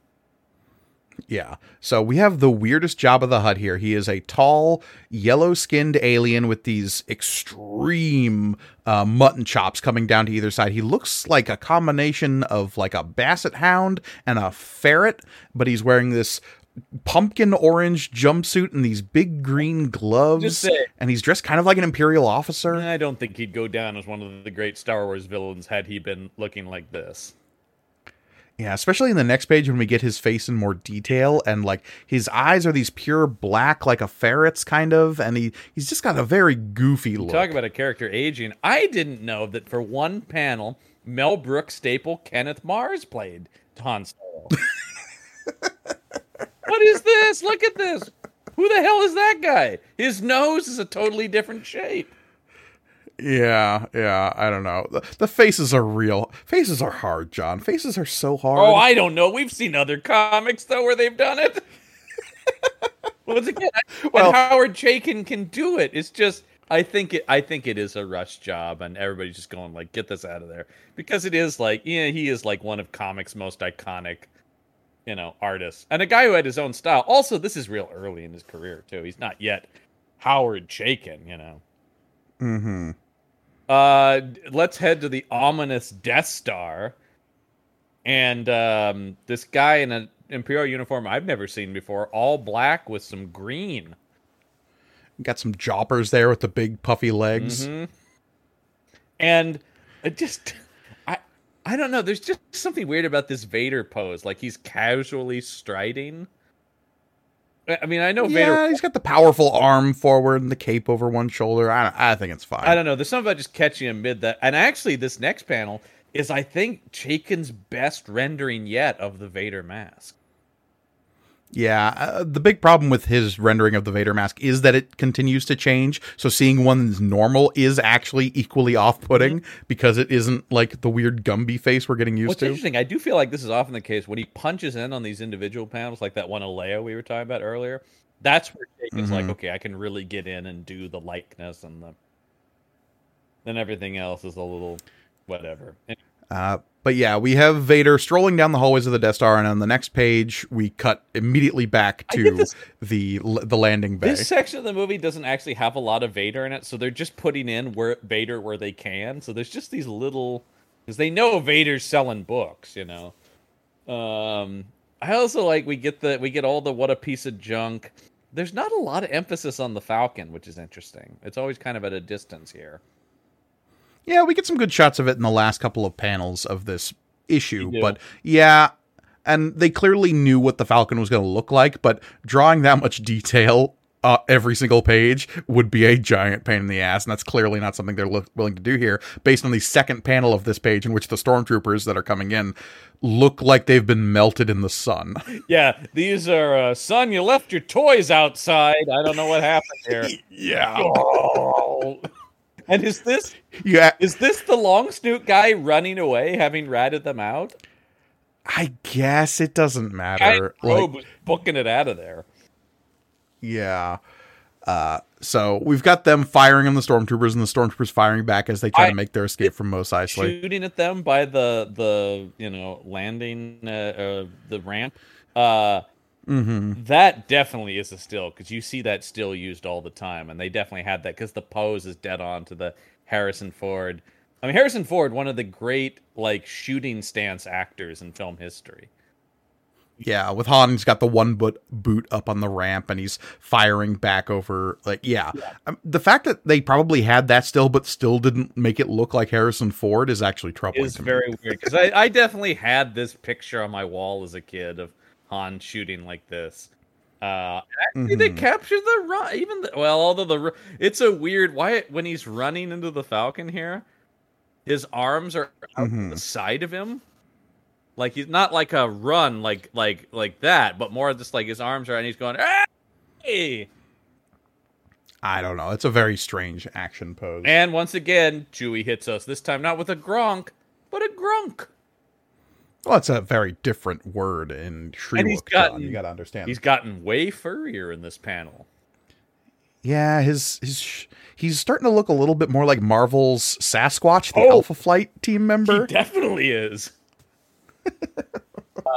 Yeah. So we have the weirdest Jabba the Hutt here. He is a tall, yellow-skinned alien with these extreme uh, mutton chops coming down to either side. He looks like a combination of like a basset hound and a ferret, but he's wearing this pumpkin orange jumpsuit and these big green gloves, and he's dressed kind of like an imperial officer. I don't think he'd go down as one of the great Star Wars villains had he been looking like this. Yeah, especially in the next page when we get his face in more detail and like his eyes are these pure black like a ferret's kind of and he he's just got a very goofy look. Talk about a character aging. I didn't know that for one panel Mel Brooks staple Kenneth Mars played Han Solo. what is this? Look at this. Who the hell is that guy? His nose is a totally different shape. Yeah, yeah, I don't know. The, the faces are real. Faces are hard, John. Faces are so hard. Oh, I don't know. We've seen other comics though where they've done it. Once again, well, and Howard Chaykin can do it. It's just I think it I think it is a rush job and everybody's just going like get this out of there because it is like yeah, he is like one of comics most iconic you know, artists. And a guy who had his own style. Also, this is real early in his career too. He's not yet Howard Chaykin, you know. Mhm. Uh, let's head to the ominous Death Star. And um, this guy in an Imperial uniform I've never seen before, all black with some green. Got some jodhpurs there with the big puffy legs. Mm-hmm. And it just, I, I don't know. There's just something weird about this Vader pose. Like he's casually striding. I mean, I know yeah, Vader. he's got the powerful arm forward and the cape over one shoulder. I, I think it's fine. I don't know. There's something about just catching him mid that. And actually, this next panel is, I think, Chaykin's best rendering yet of the Vader mask. Yeah, uh, the big problem with his rendering of the Vader mask is that it continues to change. So seeing one's normal is actually equally off-putting mm-hmm. because it isn't like the weird Gumby face we're getting used to. What's to. interesting, I do feel like this is often the case when he punches in on these individual panels, like that one of Leia we were talking about earlier. That's where Jake mm-hmm. like, okay, I can really get in and do the likeness and the. Then everything else is a little whatever. Uh, but yeah, we have Vader strolling down the hallways of the Death Star, and on the next page, we cut immediately back to this, the the landing bay. This section of the movie doesn't actually have a lot of Vader in it, so they're just putting in where Vader where they can. So there's just these little because they know Vader's selling books, you know. Um, I also like we get the we get all the what a piece of junk. There's not a lot of emphasis on the Falcon, which is interesting. It's always kind of at a distance here. Yeah, we get some good shots of it in the last couple of panels of this issue, but yeah, and they clearly knew what the Falcon was going to look like, but drawing that much detail uh, every single page would be a giant pain in the ass, and that's clearly not something they're lo- willing to do here. Based on the second panel of this page, in which the stormtroopers that are coming in look like they've been melted in the sun. Yeah, these are uh, son. You left your toys outside. I don't know what happened here. yeah. Oh. And is this yeah is this the long snoot guy running away, having ratted them out? I guess it doesn't matter. Like, was booking it out of there. Yeah. Uh, so we've got them firing on the stormtroopers, and the stormtroopers firing back as they try I, to make their escape from Mos Eisley. Shooting at them by the the you know landing uh, uh, the ramp. Uh, Mm-hmm. That definitely is a still because you see that still used all the time, and they definitely had that because the pose is dead on to the Harrison Ford. I mean, Harrison Ford, one of the great like shooting stance actors in film history. Yeah, with Han, he's got the one boot boot up on the ramp, and he's firing back over. Like, yeah, yeah. Um, the fact that they probably had that still, but still didn't make it look like Harrison Ford is actually troubling. It's very weird because I, I definitely had this picture on my wall as a kid of Han shooting like this. Uh, actually, mm-hmm. they captured the run. Even the, well, although the it's a weird why when he's running into the Falcon here, his arms are out mm-hmm. the side of him. Like he's not like a run like like like that, but more just like his arms are and he's going. Hey! I don't know. It's a very strange action pose. And once again, Chewie hits us. This time not with a gronk, but a grunk. Well, it's a very different word in John. You got to understand. He's gotten way furrier in this panel. Yeah, his his he's starting to look a little bit more like Marvel's Sasquatch, the oh, Alpha Flight team member. He definitely is. uh,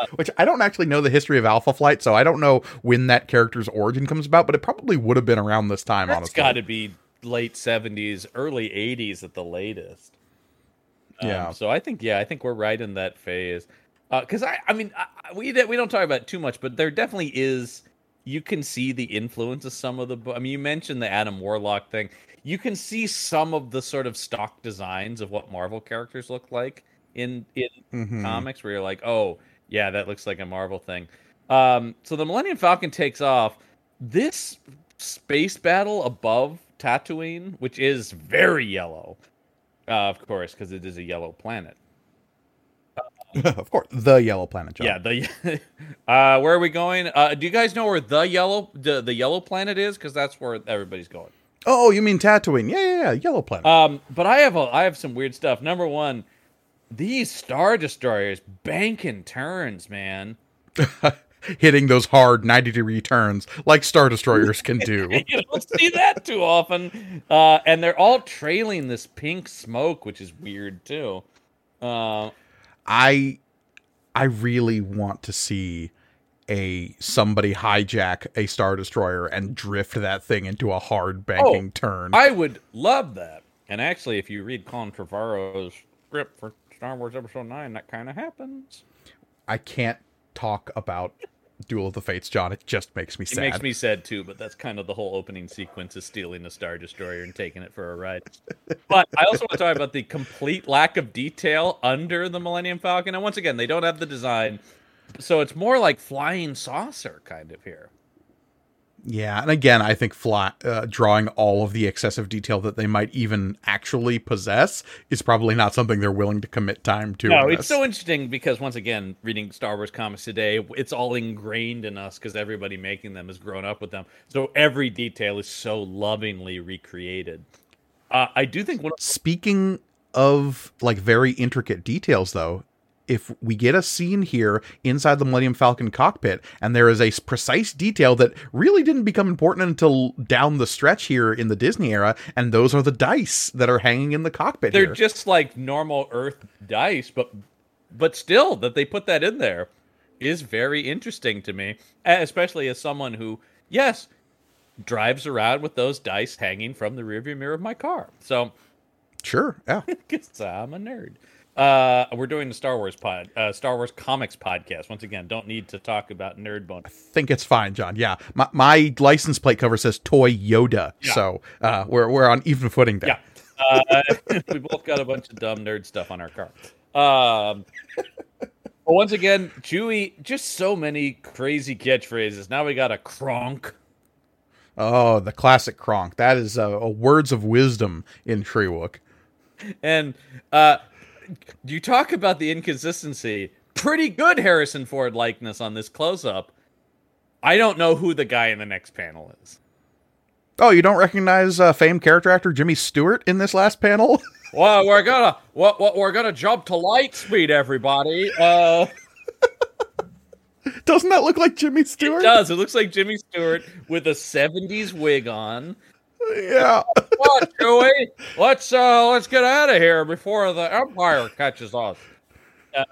Which I don't actually know the history of Alpha Flight, so I don't know when that character's origin comes about, but it probably would have been around this time. That's honestly, got to be late seventies, early eighties at the latest. Um, yeah. So I think yeah, I think we're right in that phase. Because uh, I, I mean, I, we we don't talk about too much, but there definitely is. You can see the influence of some of the. I mean, you mentioned the Adam Warlock thing. You can see some of the sort of stock designs of what Marvel characters look like in in mm-hmm. comics, where you're like, oh yeah, that looks like a Marvel thing. Um, so the Millennium Falcon takes off. This space battle above Tatooine, which is very yellow, uh, of course, because it is a yellow planet. of course, the yellow planet. John. Yeah, the uh, where are we going? Uh, do you guys know where the yellow the, the yellow planet is? Because that's where everybody's going. Oh, you mean Tatooine? Yeah, yeah, yeah. Yellow planet. Um, but I have a I have some weird stuff. Number one, these star destroyers banking turns, man. Hitting those hard ninety degree turns like star destroyers can do. you don't see that too often. Uh, and they're all trailing this pink smoke, which is weird too. Uh, I I really want to see a somebody hijack a star destroyer and drift that thing into a hard banking Oh, turn. I would love that. And actually, if you read Colin Trevorrow's script for Star Wars Episode Nine, that kind of happens. I can't talk about Duel of the Fates, John. It just makes me sad. It makes me sad too, but that's kind of the whole opening sequence is stealing a Star Destroyer and taking it for a ride. But I also want to talk about the complete lack of detail under the Millennium Falcon. And once again, they don't have the design. So it's more like flying saucer kind of here. Yeah, and again, I think fly, uh, drawing all of the excessive detail that they might even actually possess is probably not something they're willing to commit time to. No, it's so interesting because once again, reading Star Wars comics today, it's all ingrained in us because everybody making them has grown up with them. So every detail is so lovingly recreated. Uh, I do think one of Speaking of like very intricate details, though, if we get a scene here inside the Millennium Falcon cockpit, and there is a precise detail that really didn't become important until down the stretch here in the Disney era, and those are the dice that are hanging in the cockpit they're here. just like normal Earth dice, but but still that they put that in there is very interesting to me, especially as someone who yes drives around with those dice hanging from the rearview mirror of my car. So sure, yeah. because I'm a nerd. Uh, we're doing the Star Wars pod, uh, Star Wars comics podcast. Once again, don't need to talk about nerd bone. I think it's fine, John. Yeah, my, my license plate cover says Toy Yoda, Yeah. so uh, we're we're on even footing there. Yeah, uh, we both got a bunch of dumb nerd stuff on our car. Um, but once again, Chewie, just so many crazy catchphrases. Now we got a Kronk. Oh, the classic Kronk. That is uh, a words of wisdom in Treewook. And uh, you talk about the inconsistency. Pretty good Harrison Ford likeness on this close up. I don't know who the guy in the next panel is. Oh, you don't recognize uh, famed character actor Jimmy Stewart in this last panel? Well, we're gonna what what we're gonna jump to light speed, everybody. Uh, Doesn't that look like Jimmy Stewart? it does. It looks like Jimmy Stewart with a '70s wig on. Yeah. What, Chewie? Let's uh let's get out of here before the Empire catches us. Uh,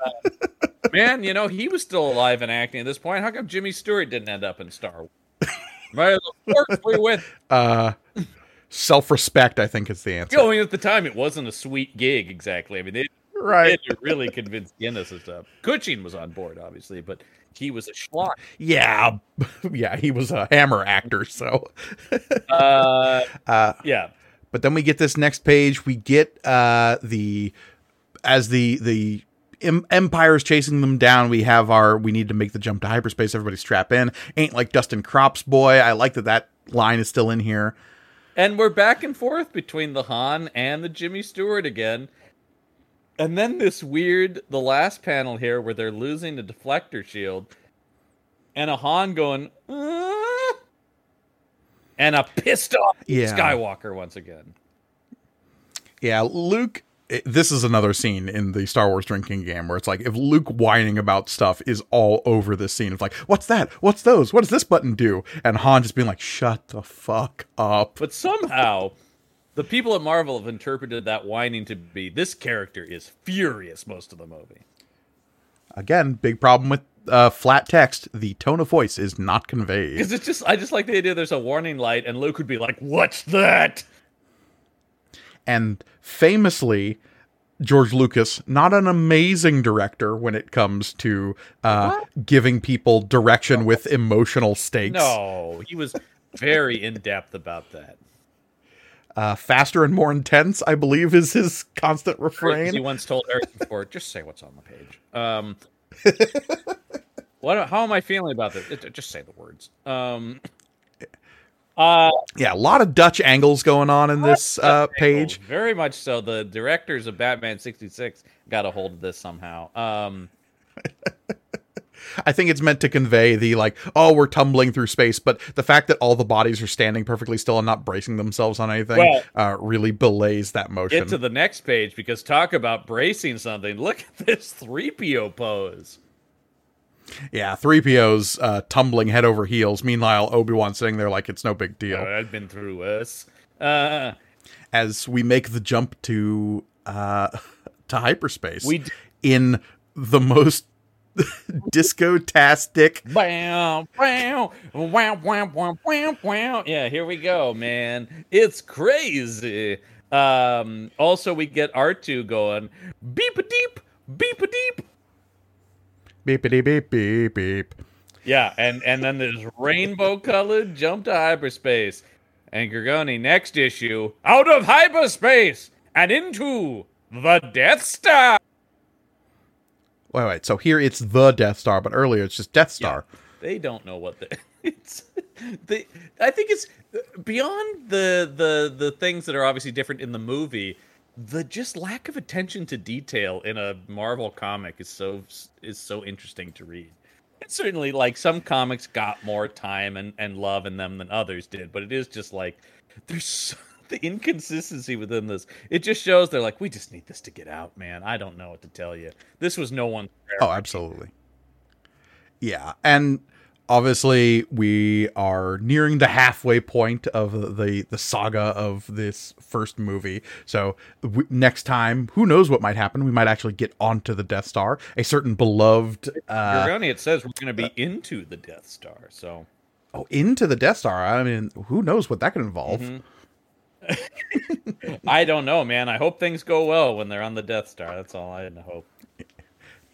man, you know he was still alive and acting at this point. How come Jimmy Stewart didn't end up in Star Wars? May the force be with Uh, self-respect, I think, is the answer. you. I mean, at the time, it wasn't a sweet gig exactly. I mean, they Right. had really convinced Guinness and stuff. Cushing was on board, obviously, but he was a schlock. Yeah. Yeah, he was a hammer actor, so. Uh, Uh, yeah, But then we get this next page. We get uh, the as the the em- is chasing them down. We have our we need to make the jump to hyperspace. Everybody strap in. Ain't like Dustin Crops boy. I like that that line is still in here. and we're back and forth between the Han and the Jimmy Stewart again. And then this weird, the last panel here where they're losing the deflector shield, and a Han going, "Uh," and a pissed off Yeah. Skywalker once again. Yeah, Luke. This is another scene in the Star Wars drinking game where it's like if Luke whining about stuff is all over this scene. It's like, what's that? What's those? What does this button do? And Han just being like, shut the fuck up. But somehow, the people at Marvel have interpreted that whining to be this character is furious most of the movie. Again, big problem with uh, flat text. The tone of voice is not conveyed. Because it's just, I just like the idea there's a warning light, and Luke would be like, "What's that?" And famously, George Lucas, not an amazing director when it comes to uh, giving people direction with emotional stakes. No, he was very in depth about that. Uh, faster and more intense, I believe, is his constant refrain. He once told Harrison Ford, "Just say what's on the page." Um, what? How am I feeling about this? It- Just say the words. Um, Uh, Yeah, a lot of Dutch angles going on in this uh, page. very much so. The directors of Batman sixty six got a hold of this somehow. Um, I think it's meant to convey the like, oh, we're tumbling through space, but the fact that all the bodies are standing perfectly still and not bracing themselves on anything Well- uh, really belays that motion. get to the next page because talk about bracing something. Look at this three PO pose. yeah, three PO's uh, tumbling head over heels. Meanwhile, Obi Wan sitting there like it's no big deal. Oh, I've been through this. Uh, As we make the jump to uh, to hyperspace, We d- in the most disco-tastic Wow, wow, wow, wow, wow, wow, wow. Yeah, here we go, man. It's crazy. Um, also, we get R2 going beep a deep, beep a deep. beepity beep beep beep. Yeah, and and then there's rainbow colored jump to hyperspace. And Gorgoni, next issue, out of hyperspace and into the Death Star. Wait, wait. So here it's the Death Star, but earlier it's just Death Star. Yeah, They don't know what the it's. They, I think it's beyond the the the things that are obviously different in the movie. The just lack of attention to detail in a Marvel comic is so is so interesting to read. And certainly, like some comics got more time and, and love in them than others did, but it is just like there's so, the inconsistency within this. It just shows they're like, we just need this to get out, man. I don't know what to tell you. This was no one. Oh, absolutely. Yeah, and obviously we are nearing the halfway point of the the saga of this first movie. So w- next time, who knows what might happen? We might actually get onto the Death Star, a certain beloved uh, it says we're going to be into the Death Star, so. oh, into the Death Star. I mean, who knows what that could involve? Mm-hmm. I don't know, man. I hope things go well when they're on the Death Star. That's all I hope.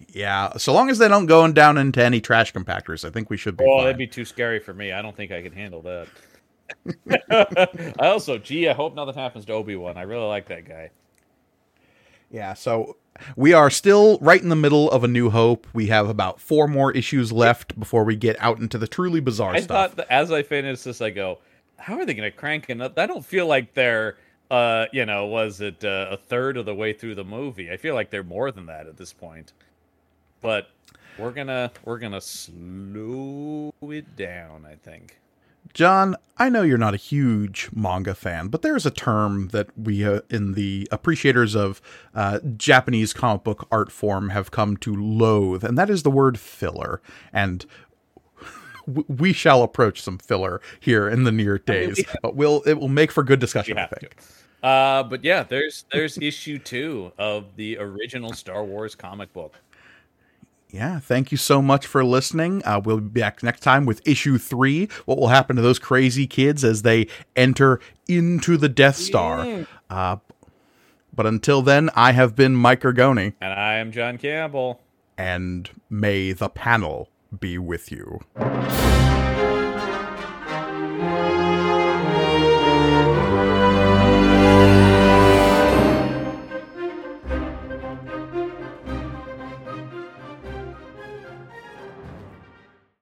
Yeah, so long as they don't go down into any trash compactors, I think we should be Oh, fine. that'd be too scary for me. I don't think I could handle that. I also, gee, I hope nothing happens to Obi Wan. I really like that guy. Yeah, so we are still right in the middle of A New Hope. We have about four more issues left before we get out into the truly bizarre I stuff. thought that as I finished this, I go, how are they going to crank it up? I don't feel like they're, uh, you know, was it uh, a third of the way through the movie? I feel like they're more than that at this point. But we're gonna we're gonna slow it down. I think. John, I know you're not a huge manga fan, but there's a term that we uh, in the appreciators of uh, Japanese comic book art form have come to loathe, and that is the word filler. And w- we shall approach some filler here in the near days, but we'll it will make for good discussion. I think. to. Uh, but yeah, there's there's issue two of the original Star Wars comic book. Yeah, thank you so much for listening. Uh, we'll be back next time with issue three. What will happen to those crazy kids as they enter into the Death Star? Uh, but until then, I have been Mike Ergoni, And I am John Campbell. and may the panel be with you.